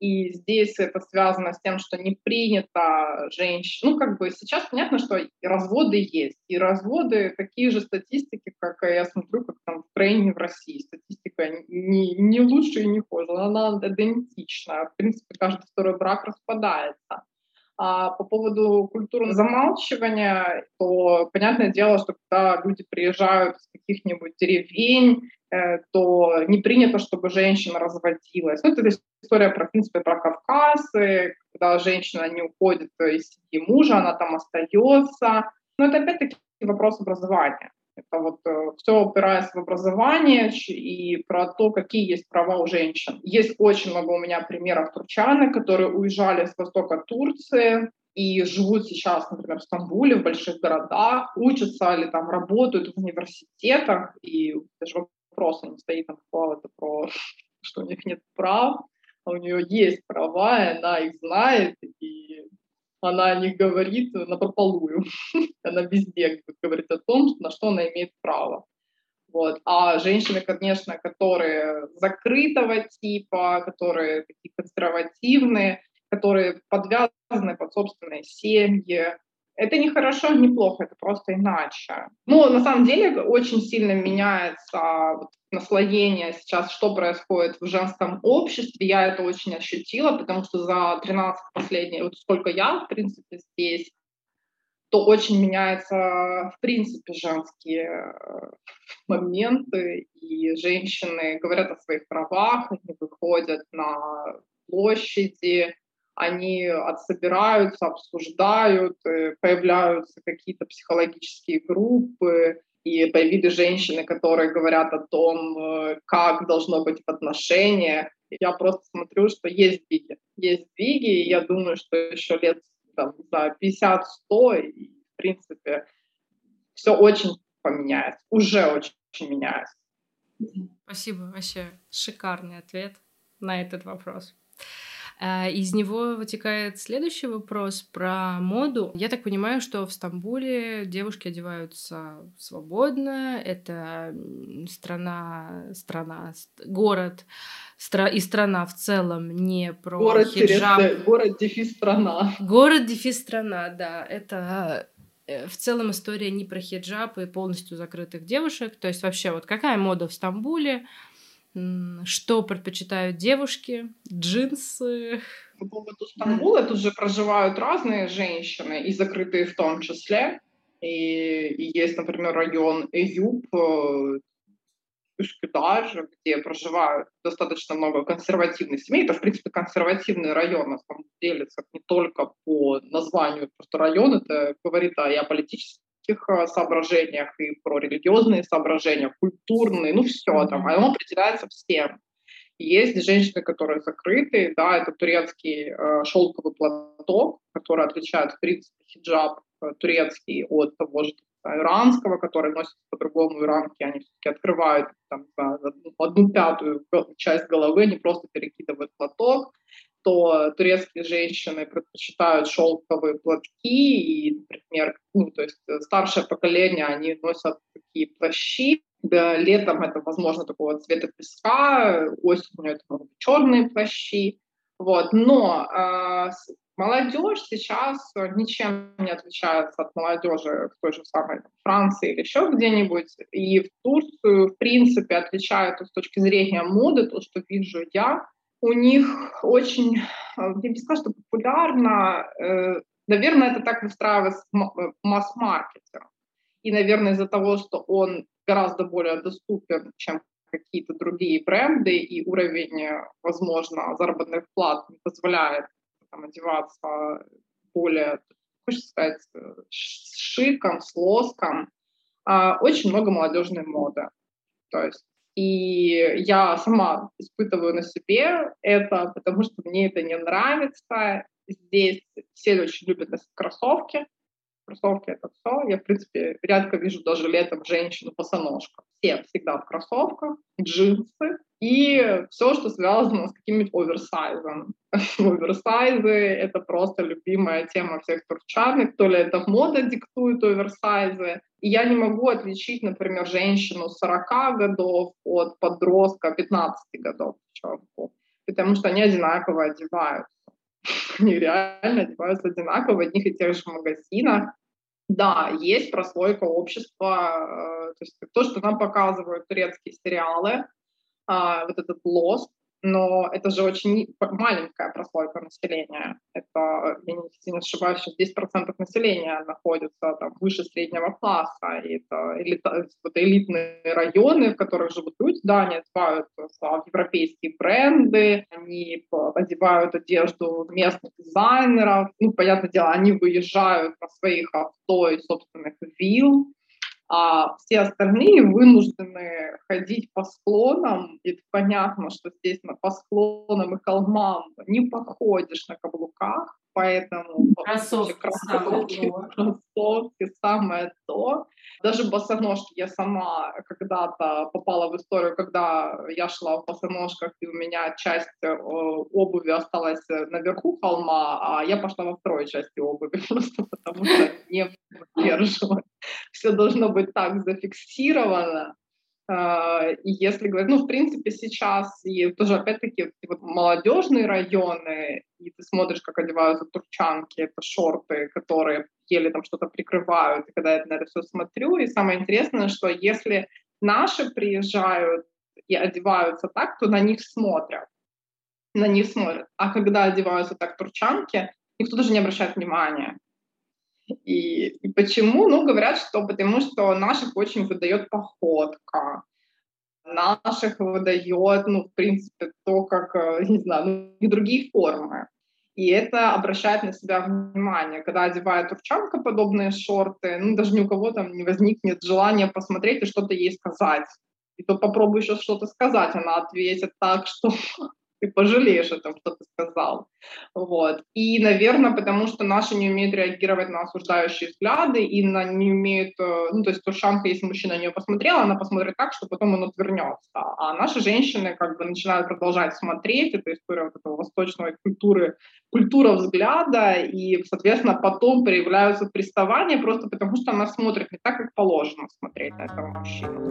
и здесь это связано с тем, что не принято женщин. Ну, как бы сейчас понятно, что и разводы есть. И разводы такие же статистики, как я смотрю, как там в Украине, в России. Статистика не, не лучше и не хуже. Она идентична. В принципе, каждый второй брак распадается. А по поводу культуры замалчивания, то понятное дело, что когда люди приезжают из каких-нибудь деревень, э, то не принято, чтобы женщина разводилась. Ну, это история, про, в принципе, про Кавказ, когда женщина не уходит из семьи мужа, она там остается. Но это опять-таки вопрос образования. Это вот э, все упирается в образование и про то, какие есть права у женщин. Есть очень много у меня примеров турчаны, которые уезжали с востока Турции и живут сейчас, например, в Стамбуле, в больших городах, учатся или там работают в университетах, и даже вопроса не стоит там какого-то про, что у них нет прав, а у нее есть права, и она их знает, и она о них говорит на прополую. она везде говорит о том, на что она имеет право. Вот. А женщины, конечно, которые закрытого типа, которые такие консервативные, которые подвязаны под собственные семьи, это не хорошо, не плохо, это просто иначе. Но на самом деле очень сильно меняется вот, наслоение сейчас, что происходит в женском обществе. Я это очень ощутила, потому что за 13 последних, вот сколько я, в принципе, здесь, то очень меняются, в принципе, женские э, моменты, и женщины говорят о своих правах, они выходят на площади, они отсобираются, обсуждают, э, появляются какие-то психологические группы, и появились женщины, которые говорят о том, э, как должно быть в отношениях. Я просто смотрю, что есть сдвиги. Есть сдвиги, и я думаю, что еще лет там, за 50-100, и, в принципе, все очень поменяется, уже очень, очень меняется. Спасибо, вообще шикарный ответ на этот вопрос. А, из него вытекает следующий вопрос про моду. Я так понимаю, что в Стамбуле девушки одеваются свободно. Это страна, страна, город стра и страна в целом не про город хиджаб. город дефис страна. Город дефис страна, да. Это э, в целом история не про хиджаб и полностью закрытых девушек. То есть вообще вот какая мода в Стамбуле? Что предпочитают девушки, джинсы. По поводу Стамбула тут же проживают разные женщины, и закрытые в том числе. И, и есть, например, район Эюб, э, Üsküdar, где проживают достаточно много консервативных семей. Это, в принципе, консервативный район, на самом деле, не только по названию просто район, это говорит о, и о политических политических э, соображениях, и про религиозные соображения, культурные, ну все там, оно определяется всем. Есть женщины, которые закрыты, да, это турецкий э, шелковый платок, который отличает, в принципе, хиджаб э, турецкий от того же иранского, который носит по-другому иранки, они все-таки открывают там, одну пятую часть головы, они просто перекидывают платок то турецкие женщины предпочитают шелковые платки, и, например, ну, то есть э, старшее поколение, они носят такие плащи, да, летом это, возможно, такого цвета песка, осенью это могут быть черные плащи, вот, но э, молодежь сейчас ничем не отличается от молодежи в той же самой Франции или еще где-нибудь, и в Турцию, в принципе, отличают с точки зрения моды, то, что вижу я, У них очень, я не сказала, что популярно, э, наверное, это так выстраивается масс-маркетер. И, наверное, из-за того, что он гораздо более доступен, чем какие-то другие бренды, и уровень, возможно, заработных плат не позволяет там, одеваться более, хочется сказать, с шиком, с лоском. А, очень много молодежной моды. То есть и я сама испытываю на себе это, потому что мне это не нравится. Здесь все очень любят носить кроссовки, Кроссовки — это все. Я, в принципе, редко вижу даже летом женщину в босоножках. Все всегда в кроссовках, джинсы и все, что связано с каким-нибудь оверсайзом. Оверсайзы — это просто любимая тема всех турчанок. То ли это мода диктует оверсайзы. И я не могу отличить, например, женщину 40 годов от подростка 15 годов, потому что они одинаково одеваются. Они реально одеваются одинаково в одних и тех же магазинах. Да, есть прослойка общества, э, то есть то, что нам показывают турецкие сериалы, а, вот этот лост, но это же очень маленькая прослойка населения. Это, я не, не ошибаюсь, что 10% населения находится там, выше среднего класса. И это элита, вот элитные районы, в которых живут люди, да, они одевают европейские бренды, они одевают одежду местных дизайнеров. Ну, понятное дело, они выезжают на своих авто и собственных вилл, а все остальные вынуждены ходить по склонам, и понятно, что, естественно, по склонам и холмам не походишь на каблуках, поэтому кроссовки, кроссовки, кроссовки самое то. Даже босоножки я сама когда-то попала в историю, когда я шла в босоножках, и у меня часть э, обуви осталась наверху холма, а я пошла во второй части обуви, просто потому что не выдерживала. Все должно быть так зафиксировано, и если говорить, ну, в принципе, сейчас, и тоже, опять-таки, вот молодежные районы, и ты смотришь, как одеваются турчанки, это шорты, которые еле там что-то прикрывают, и когда я на это все смотрю, и самое интересное, что если наши приезжают и одеваются так, то на них смотрят, на них смотрят. А когда одеваются так турчанки, никто даже не обращает внимания. И, и почему? Ну, говорят, что потому что наших очень выдает походка, наших выдает, ну, в принципе, то, как, э, не знаю, ну, и другие формы. И это обращает на себя внимание. Когда одевает турчанка подобные шорты, ну, даже ни у кого там не возникнет желания посмотреть и что-то ей сказать. И то попробуй сейчас что-то сказать, она ответит так, что ты пожалеешь о том, что ты сказал. Вот. И, наверное, потому что наши не умеют реагировать на осуждающие взгляды и на, не умеют, э, ну, то есть Туршанка, если мужчина на нее посмотрел, она посмотрит так, что потом он отвернется. А наши женщины как бы начинают продолжать смотреть, это история вот этого восточной культуры, культура взгляда, и, соответственно, потом проявляются приставания просто потому, что она смотрит не так, как положено смотреть на этого мужчину.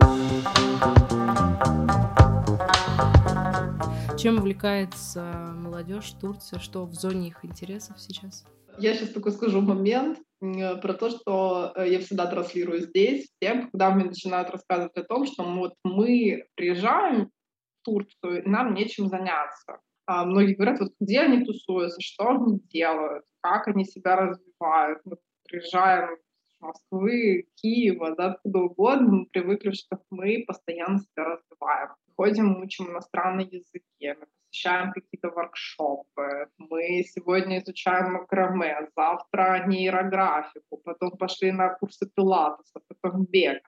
Чем увлекается молодежь Турции? Что в зоне их интересов сейчас? Я сейчас такой скажу момент про то, что э, я всегда транслирую здесь всем, когда мне начинают рассказывать о том, что вот мы приезжаем в Турцию, и нам нечем заняться. А многие говорят, вот где они тусуются, что они делают, как они себя развивают. Мы приезжаем Москвы, Киева, да, откуда угодно, мы привыкли, что мы постоянно себя развиваем. Ходим, учим иностранные языки, мы посещаем какие-то воркшопы, мы сегодня изучаем макраме, завтра нейрографику, потом пошли на курсы пилатеса, потом бег.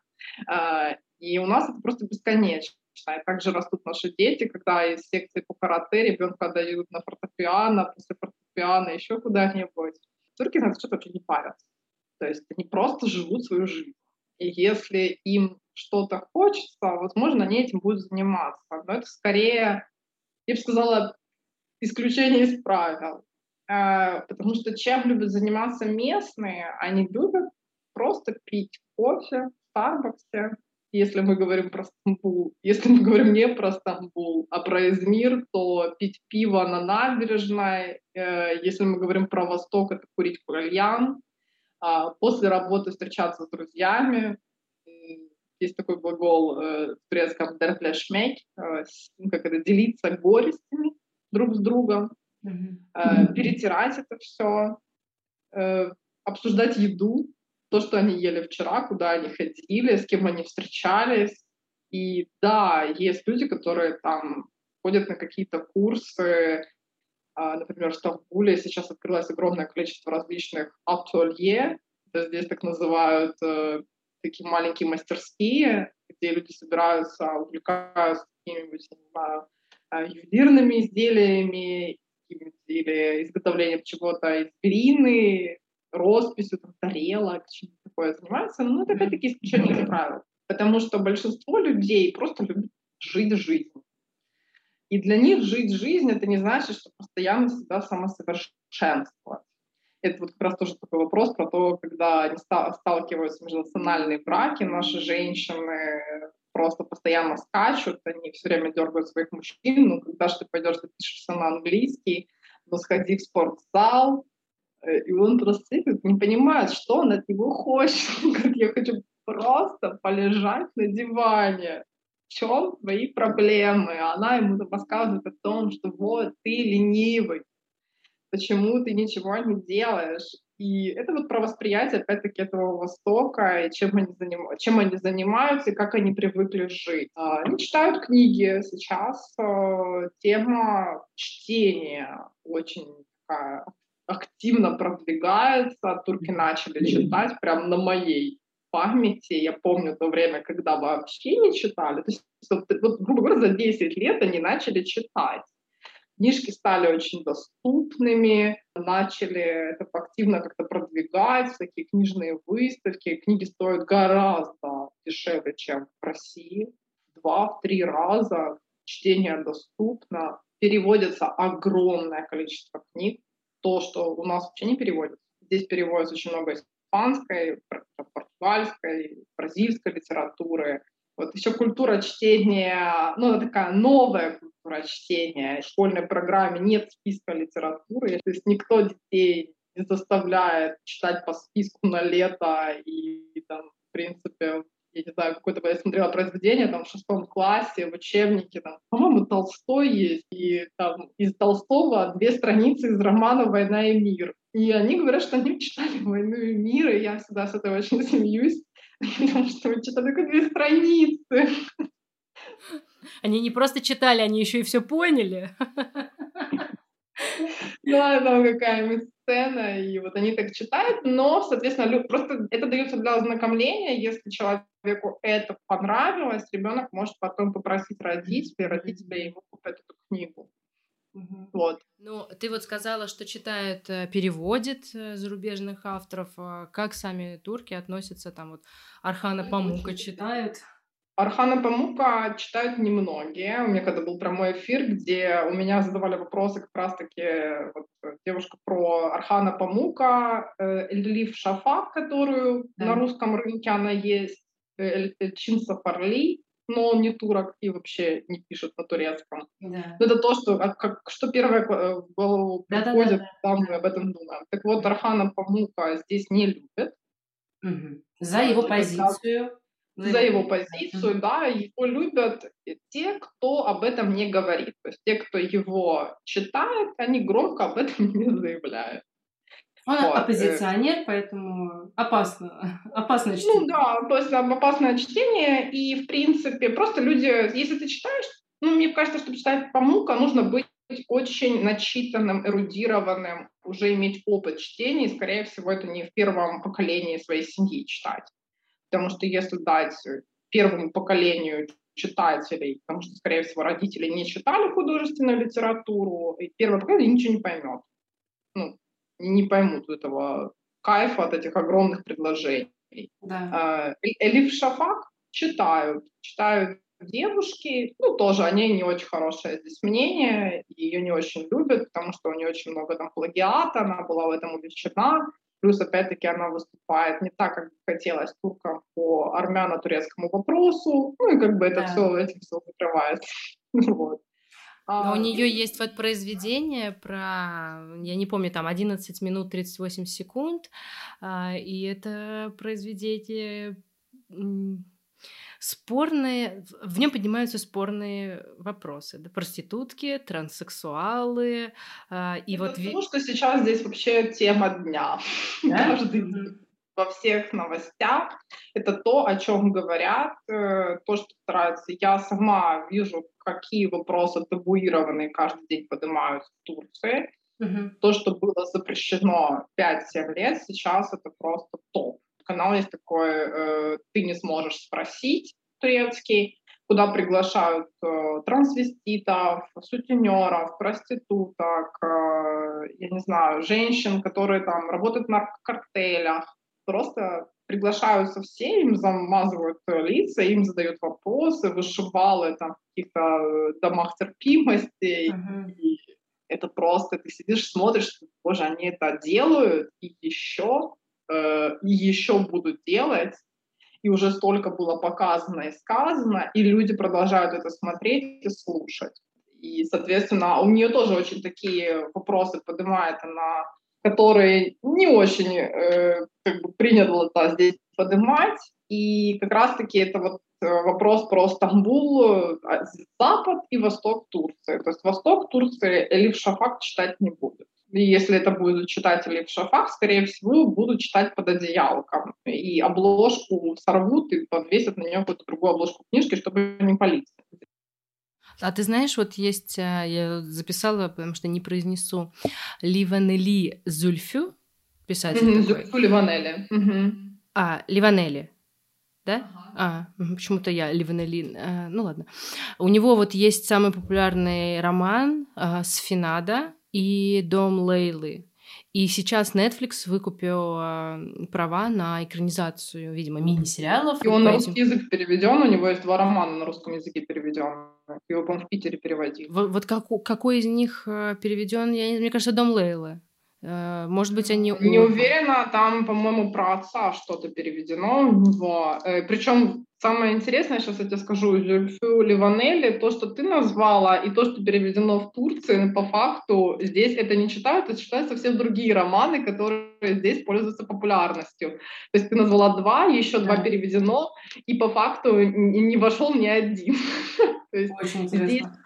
А, и у нас это просто бесконечно. И также растут наши дети, когда из секции по карате ребенка дают на фортепиано, после фортепиано еще куда-нибудь. Турки на что-то вообще не парятся. То есть они просто живут свою жизнь. И если им что-то хочется, возможно, они этим будут заниматься. Но это скорее, я бы сказала, исключение из правил. Э, потому что чем любят заниматься местные, они любят просто пить кофе в Старбаксе, если мы говорим про Стамбул. Если мы говорим не про Стамбул, а про Измир, то пить пиво на набережной. Э, если мы говорим про Восток, это курить кальян. А, после работы встречаться с друзьями. Есть такой глагол э, в турецком «derflashmek», э, как это, делиться горестями. друг с другом, э, перетирать это все, э, обсуждать еду, то, что они ели вчера, куда они ходили, с кем они встречались. И да, есть люди, которые там ходят на какие-то курсы, например, в Стамбуле сейчас открылось огромное количество различных ателье, здесь так называют э, такие маленькие мастерские, где люди собираются, увлекаются какими-нибудь, не знаю, э, ювелирными изделиями или изготовлением чего-то из глины, росписью, там, тарелок, чем-то такое занимаются. Но это опять-таки исключение из правил. Потому что большинство людей просто любят жить жизнь. И для них жить жизнь — это не значит, что постоянно себя самосовершенствовать. Это вот как раз тоже такой вопрос про то, когда они сталкиваются межнациональные браки, наши женщины просто постоянно скачут, они все время дергают своих мужчин, ну, когда же ты пойдешь, ты пишешься на английский, ну, сходи в спортзал, э, и он просто не понимает, что он от него хочет. Он говорит, я хочу просто полежать на диване чем твои проблемы? Она ему рассказывает о том, что вот ты ленивый, почему ты ничего не делаешь. И это вот про восприятие, опять-таки, этого Востока, и чем они, заним... чем они занимаются, и как они привыкли жить. А, они читают книги сейчас. А, тема чтения очень такая активно продвигается. Турки начали читать прямо на моей памяти, я помню то время, когда вообще не читали. То есть, вот, вот, грубо говоря, за 10 лет они начали читать. Книжки стали очень доступными, начали это активно как-то продвигать, такие книжные выставки. Книги стоят гораздо дешевле, чем в России. Два-три раза чтение доступно. Переводится огромное количество книг. То, что у нас вообще не переводится. Здесь переводится очень много испанской, португальской, бразильской литературы. Вот еще культура чтения, ну, такая новая культура чтения. В школьной программе нет списка литературы, то есть никто детей не заставляет читать по списку на лето и, там, в принципе, я не знаю, какое-то я смотрела произведение там в шестом классе в учебнике, там, по-моему, Толстой есть, и там из Толстого две страницы из романа «Война и мир». И они говорят, что они читали «Войну и мир», и я всегда с этого очень смеюсь, потому что мы читали только две страницы. Они не просто читали, они еще и все поняли. Да, там какая-нибудь сцена, и вот они так читают, но, соответственно, просто это дается для ознакомления, если человеку это понравилось, ребенок может потом попросить родителей, родители ему купят эту книгу. Угу. Вот. Ну, ты вот сказала, что читает, э, переводит э, зарубежных авторов. А как сами турки относятся? Там вот Архана Памука читают? Архана Памука читают немногие. У меня когда был прямой эфир, где у меня задавали вопросы как раз-таки вот, девушка про Архана Памука, э, Эльлиф Шафак, которую да. на русском рынке она есть, Эльчин Сафарли, но он не турок и вообще не пишет на турецком. Да. Это то, что, а, как, что первое э, в голову приходит, да, да, да, там мы об этом думаем. Так вот, Архана Памука здесь не любят. Угу. За его позицию. За его позицию, да, его любят те, кто об этом не говорит. То есть те, кто его читает, они громко об этом не заявляют. Он вот. Э, оппозиционер, поэтому опасно, опасное чтение. Ну да, то есть опасное чтение, и в принципе просто люди, если ты читаешь, ну мне кажется, чтобы читать Памука, нужно быть очень начитанным, эрудированным, уже иметь опыт чтения, и, скорее всего, это не в первом поколении своей семьи читать. Потому что если дать первому поколению читателей, потому что, скорее всего, родители не читали художественную литературу, и первое поколение ничего не поймет. Ну, не поймут этого кайфа от этих огромных предложений. Да. А, Элиф Шафак читают, читают девушки, ну, тоже они не очень хорошее здесь мнение, ее не очень любят, потому что у нее очень много там плагиата, она была в этом увлечена, плюс, опять-таки, она выступает не так, как хотелось туркам по армяно-турецкому вопросу, ну, и как бы это да. все, этим все закрывается. вот. Но у нее есть вот произведение про, я не помню, там 11 минут 38 секунд, а, и это произведение спорные, в нем поднимаются спорные вопросы. Да? Проститутки, транссексуалы. Э, и Это вот... то, что сейчас здесь вообще тема дня. Да? Каждый день во всех новостях. Это то, о чем говорят, э, то, что стараются. Я сама вижу, какие вопросы табуированные каждый день поднимаются в Турции. Угу. То, что было запрещено 5-7 лет, сейчас это просто топ. Канал есть такой э, «Ты не сможешь спросить» турецкий, куда приглашают э, трансвеститов, сутенеров, проституток, э, я не знаю, женщин, которые там работают в наркокартелях, просто приглашаются все, им замазывают лица, им задают вопросы, вышибалы там в каких-то э, домах терпимости. Uh-huh. И это просто, ты сидишь, смотришь, боже, они это делают, и еще, э, и еще будут делать. И уже столько было показано и сказано, и люди продолжают это смотреть и слушать. И, соответственно, у нее тоже очень такие вопросы поднимает она которые не очень э, как бы принято здесь поднимать. И как раз-таки это вот э, вопрос про Стамбул, э, запад и восток Турции. То есть восток Турции Элиф Шафак читать не будет. И если это будет читать Элиф Шафак, скорее всего, будут читать под одеялком. И обложку сорвут и подвесят на нее какую-то другую обложку книжки, чтобы не палить. А ты знаешь, вот есть, а, я записала, потому что не произнесу, Ливанели Зульфю, писатель mm-hmm, такой. Зульфю Ливанели. Mm-hmm. А, Ливанели, да? Ага. А, почему-то я Ливанели, а, ну ладно. У него вот есть самый популярный роман а, «Сфинада» и «Дом Лейлы». И сейчас Netflix выкупил э, права на экранизацию, видимо, мини-сериалов. И он на русский язык переведен, у него есть два романа на русском языке переведен. Его, по-моему, в Питере переводили. Вот, вот как, какой из них э, переведен? Я, мне кажется, Дом Лейлы. Э, может быть, они... Не уверена, там, по-моему, про отца что-то переведено него. Э, Причем самое интересное, сейчас я тебе скажу, Зюльфю Ливанели, то, что ты назвала, и то, что переведено в Турции, по факту здесь это не читают, это читают совсем другие романы, которые здесь пользуются популярностью. То есть ты назвала два, еще два переведено, и по факту не вошел ни один. Очень интересно.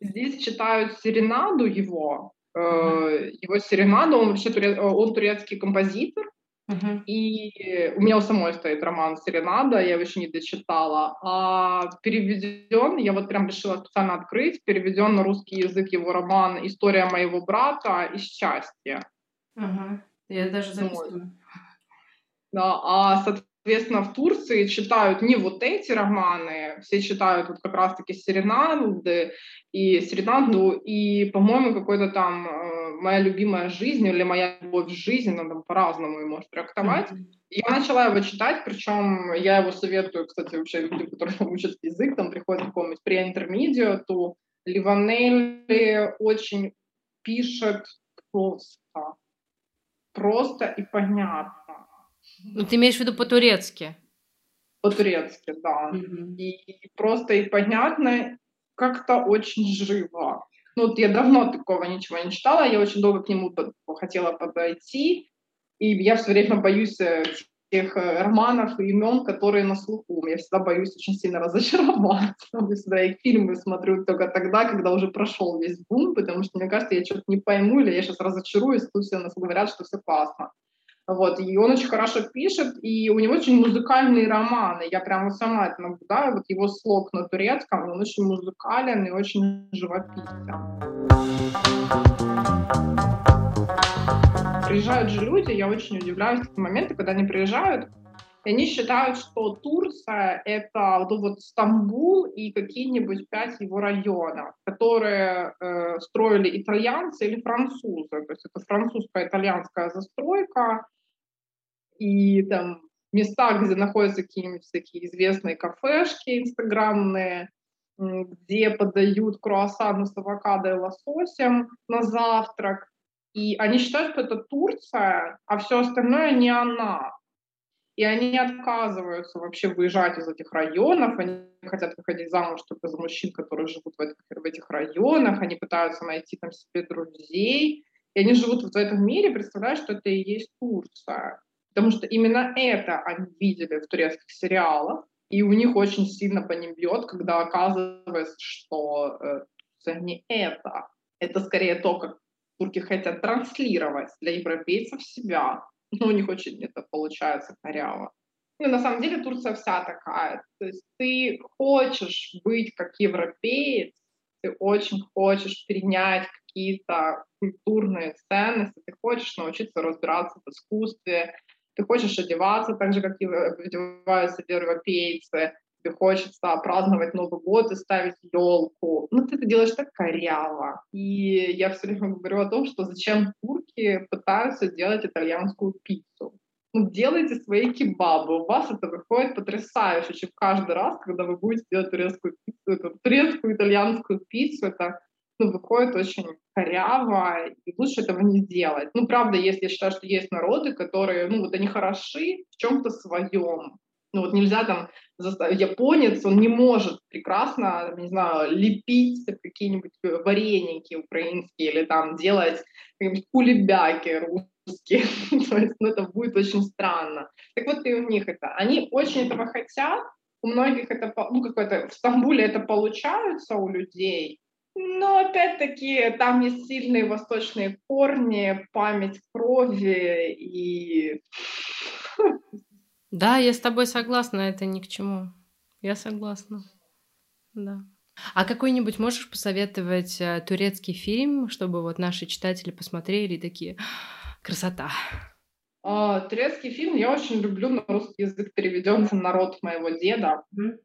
Здесь читают серенаду его, Uh-huh. Его серенаду, он вообще турец, он турецкий композитор, uh-huh. и у меня у самой стоит роман «Серенада», я его еще не дочитала, а переведен, я вот прям решила специально открыть, переведен на русский язык его роман «История моего брата и счастье». Uh-huh. Я даже записываю. Да, а, Соответственно, в Турции читают не вот эти романы, все читают вот как раз-таки Серенады и Серенаду, и, по-моему, какой-то там э, «Моя любимая жизнь» или «Моя любовь в жизни», надо по-разному его может трактовать. Mm-hmm. Я начала его читать, причем я его советую, кстати, вообще людям, которые учат язык, там приходят в каком-нибудь pre-intermediate, Ливанелли очень пишет просто, просто и понятно ну, ты имеешь в виду по-турецки? По-турецки, да. Mm-hmm. И просто и понятно, как-то очень живо. Ну, вот я давно такого ничего не читала, я очень долго к нему под, хотела подойти, и я все время боюсь э, тех э, романов и имен, которые на слуху. Я всегда боюсь очень сильно разочароваться. Я всегда их фильмы смотрю только тогда, когда уже прошел весь бум, потому что, мне кажется, я что-то не пойму, или я сейчас разочаруюсь, тут все нас говорят, что все классно. Вот, и он очень хорошо пишет, и у него очень музыкальные романы. Я прямо сама это наблюдаю. Вот его слог на турецком, он очень музыкален и очень живописен. Приезжают же люди, я очень удивляюсь в моменты, когда они приезжают, и они считают, что Турция — это вот, вот Стамбул и какие-нибудь пять его районов, которые э, строили итальянцы или французы. То есть это французско-итальянская застройка, и там места, где находятся какие-нибудь такие известные кафешки инстаграмные, где подают круассаны с авокадо и лососем на завтрак. И они считают, что это Турция, а все остальное не она. И они отказываются вообще выезжать из этих районов, они хотят выходить замуж только за мужчин, которые живут в этих, в этих районах, они пытаются найти там себе друзей, и они живут в этом мире, представляя, что это и есть Турция. Потому что именно это они видели в турецких сериалах, И у них очень сильно по ним бьет, когда оказывается, что э, не это. Это скорее то, как турки хотят транслировать для европейцев себя. Но у них очень это получается коряво. Ну, на самом деле Турция вся такая. То есть ты хочешь быть как европеец, ты очень хочешь принять какие-то культурные ценности, ты хочешь научиться разбираться в искусстве, ты хочешь одеваться так же, как и одеваются европейцы, тебе хочется праздновать Новый год и ставить елку. Ну, ты это делаешь так коряво. И я все время говорю о том, что зачем турки пытаются делать итальянскую пиццу. Ну, делайте свои кебабы. У вас это выходит потрясающе, чем каждый раз, когда вы будете делать турецкую пиццу, эту турецкую итальянскую пиццу, это ну, выходит очень коряво, и лучше этого не делать. Ну, правда, если я считаю, что есть народы, которые, ну, вот они хороши в чем-то своем. Ну, вот нельзя там заставить... Японец, он не может прекрасно, не знаю, лепить какие-нибудь вареники украинские или там делать какие-нибудь кулебяки русские. То есть, ну, это будет очень странно. Так вот и у них это. Они очень этого хотят, у многих это, ну, какое-то, в Стамбуле это получается у людей, но опять-таки там есть сильные восточные корни, память крови и... Да, я с тобой согласна, это ни к чему. Я согласна. Да. А какой-нибудь можешь посоветовать э, турецкий фильм, чтобы вот наши читатели посмотрели и такие красота? А, турецкий фильм я очень люблю на русский язык переведен «Народ моего деда». Mm-hmm.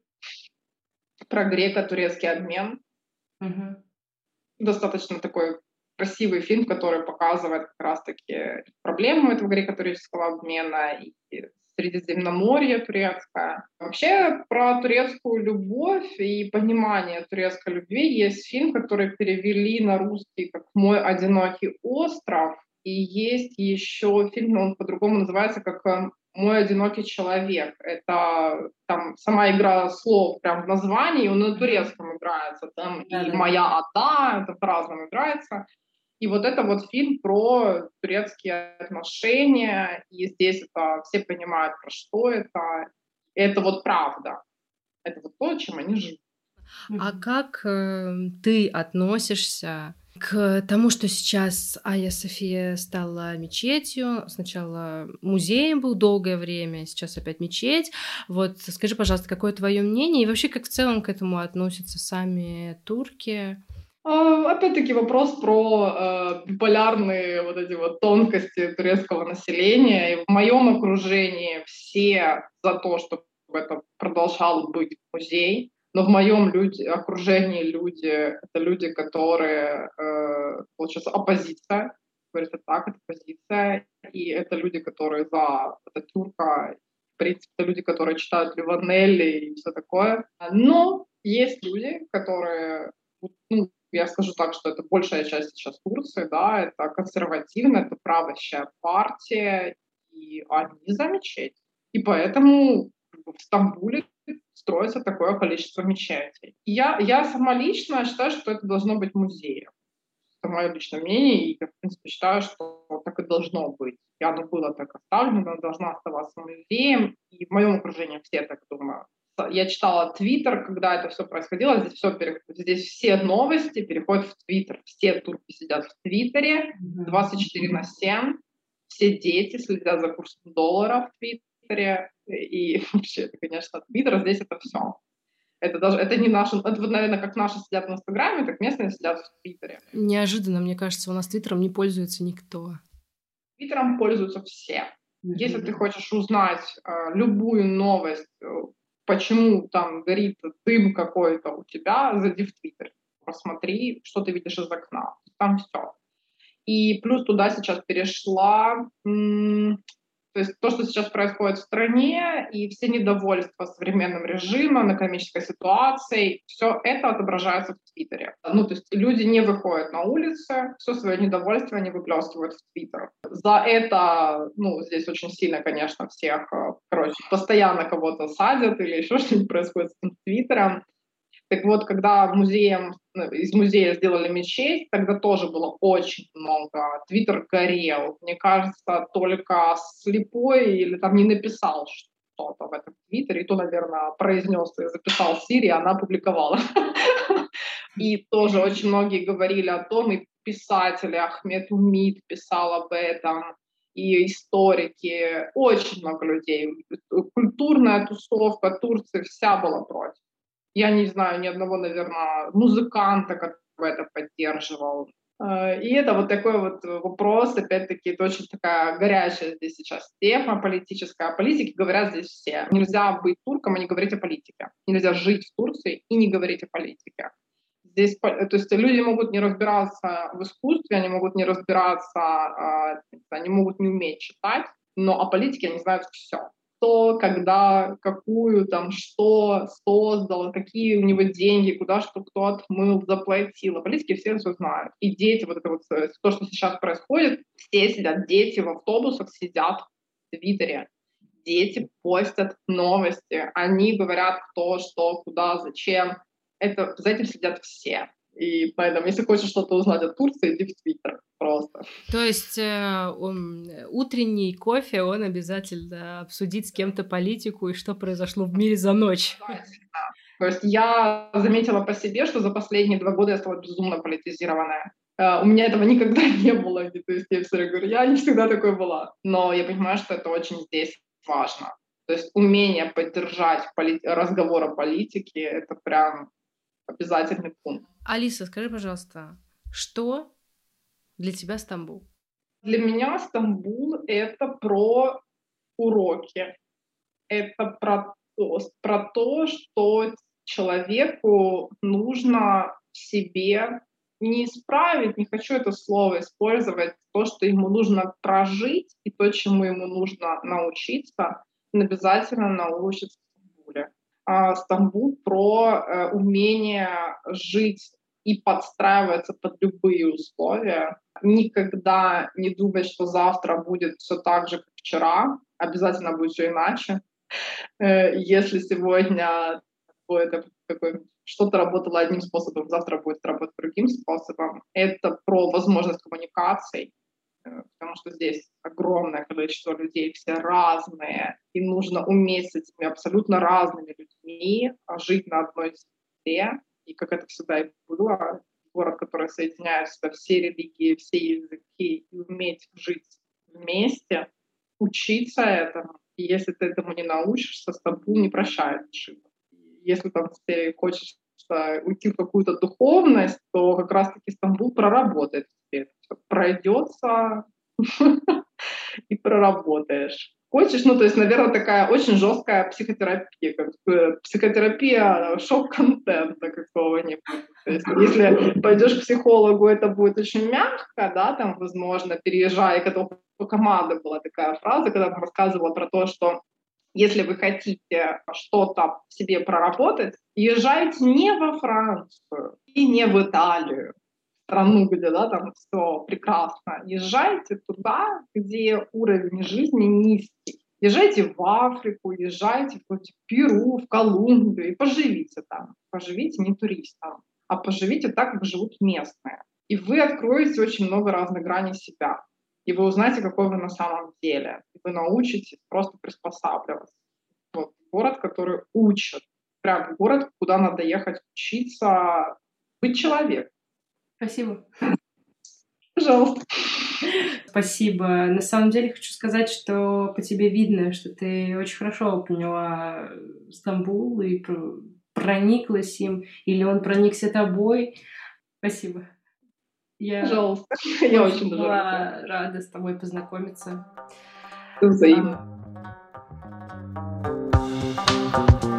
Про греко-турецкий обмен. Угу. Достаточно такой красивый фильм, который показывает как раз-таки проблему этого греко-турецкого обмена и Средиземноморье турецкое. Вообще про турецкую любовь и понимание турецкой любви есть фильм, который перевели на русский как «Мой одинокий остров». И есть еще фильм, он по-другому называется, как э, мой одинокий человек. Это там сама игра слов прям в названии, он на турецком играется. Там да, и да. моя ада, это по-разному играется. И вот это вот фильм про турецкие отношения, и здесь это все понимают, про что это. И это вот правда. Это вот то, чем они живут. А как э, ты относишься к тому, что сейчас Айя София стала мечетью. Сначала музеем был долгое время, сейчас опять мечеть. Вот скажи, пожалуйста, какое твое мнение и вообще как в целом к этому относятся сами турки? А, опять-таки вопрос про э, биполярные вот эти вот тонкости турецкого населения. И в моем окружении все за то, чтобы это продолжал быть музей но в моем люди, окружении люди — это люди, которые, э, получается, оппозиция, говорится так, это позиция, и это люди, которые за это тюрка, в принципе, это люди, которые читают Ливанелли и все такое. Но есть люди, которые, ну, я скажу так, что это большая часть сейчас Турции, да, это консервативная, это правящая партия, и они за мечеть. И поэтому в Стамбуле строится такое количество мечетей. Я, я сама лично считаю, что это должно быть музеем. Это мое личное мнение, и я, в принципе, считаю, что так и должно быть. И оно было так оставлено, оно должно оставаться музеем, и в моем окружении все так думают. Я читала Твиттер, когда это все происходило. Здесь все здесь все новости переходят в Твиттер. Все турки сидят в Твиттере 24 на 7. Все дети следят за курсом доллара в Твиттере Твиттере, и вообще, это, конечно, Твиттер, здесь это все. Это даже, это не наши, это вот, наверное, как наши сидят в Инстаграме, так местные сидят в Твиттере. Неожиданно, мне кажется, у нас Твиттером не пользуется никто. Твиттером пользуются все. Mm-hmm. Если ты хочешь узнать э, любую новость, э, почему там горит дым какой-то у тебя, зайди в Твиттер, посмотри, что ты видишь из окна. Там все. И плюс туда сейчас перешла м- то есть то, что сейчас происходит в стране, и все недовольства современным режимом, экономической ситуацией, все это отображается в Твиттере. Ну, то есть люди не выходят на улицы, все свое недовольство они выплескивают в Твиттер. За это, ну, здесь очень сильно, конечно, всех, э, короче, постоянно кого-то садят или еще что-нибудь происходит с Твиттером. Так вот, когда музеем, ну, из музея сделали мечеть, тогда тоже было очень много. Твиттер горел. Мне кажется, только слепой или там не написал что-то в этом твиттере, и то, наверное, произнес и записал Сири, она публиковала. И тоже очень многие говорили о том, и писатели, Ахмед Умид писал об этом, и историки, очень много людей. Культурная тусовка Турции вся была против. Я не знаю ни одного, наверное, музыканта, который это поддерживал. Э, и это вот такой вот вопрос, опять-таки, это очень такая горячая здесь сейчас тема политическая. О политике говорят здесь все. Нельзя быть турком и не говорить о политике. Нельзя жить в Турции и не говорить о политике. Здесь, то есть люди могут не разбираться в искусстве, они могут не разбираться, а, они могут не уметь читать, но о политике они знают все кто, когда, какую, там, что создал, какие у него деньги, куда что кто отмыл, заплатил. О политике все все знают. И дети, вот это вот, э, то, что сейчас происходит, все сидят, дети в автобусах сидят в Твиттере. Дети постят новости, они говорят, кто, что, куда, зачем. Это, за этим сидят все. И поэтому, если хочешь что-то узнать о Турции, иди в Твиттер просто. То есть э, он, утренний кофе, он обязательно обсудит с кем-то политику и что произошло в мире за ночь. То есть я заметила по себе, что за последние два года я стала безумно политизированная. Uh, у меня этого никогда не было. То есть я все говорю, я не всегда такой была. Но я понимаю, что это очень здесь важно. То есть умение поддержать поли- разговор о политике — это прям обязательный пункт. Алиса, скажи, пожалуйста, что для тебя Стамбул? Для меня Стамбул — это про уроки. Это про то, про то, что человеку нужно в себе не исправить, не хочу это слово использовать, то, что ему нужно прожить и то, чему ему нужно научиться, он обязательно научится Стамбул про э, умение жить и подстраиваться под любые условия. Никогда не думать, что завтра будет все так же, как вчера. Обязательно будет все иначе. Э, если сегодня будет что-то работало одним способом, завтра будет работать другим способом. Это про возможность коммуникаций, потому что здесь огромное количество людей, все разные, и нужно уметь с этими абсолютно разными людьми жить на одной земле, и как это всегда и было, город, который соединяет в себя все религии, все языки, и уметь жить вместе, учиться этому. И если ты этому не научишься, Стамбул не прощает ошибок. Если там ты хочешь уйти в какую-то духовность, то как раз-таки Стамбул проработает тебе. Пройдется и проработаешь хочешь, ну, то есть, наверное, такая очень жесткая психотерапия, как психотерапия шок-контента какого-нибудь. Если пойдешь к психологу, это будет очень мягко, да, там, возможно, переезжая, когда у команды была такая фраза, когда она рассказывала про то, что если вы хотите что-то в себе проработать, езжайте не во Францию и не в Италию, страну, где да, там все прекрасно, езжайте туда, где уровень жизни низкий. Езжайте в Африку, езжайте в Перу, в Колумбию и поживите там. Поживите не туристом, а поживите так, как живут местные. И вы откроете очень много разных граней себя. И вы узнаете, какой вы на самом деле. И вы научитесь просто приспосабливаться. Вот город, который учит. Прям город, куда надо ехать учиться быть человеком. Спасибо. Пожалуйста. Спасибо. На самом деле хочу сказать, что по тебе видно, что ты очень хорошо поняла Стамбул и прониклась им, или он проникся тобой. Спасибо. Я Пожалуйста. Я очень была рада с тобой познакомиться. Взаимно. А,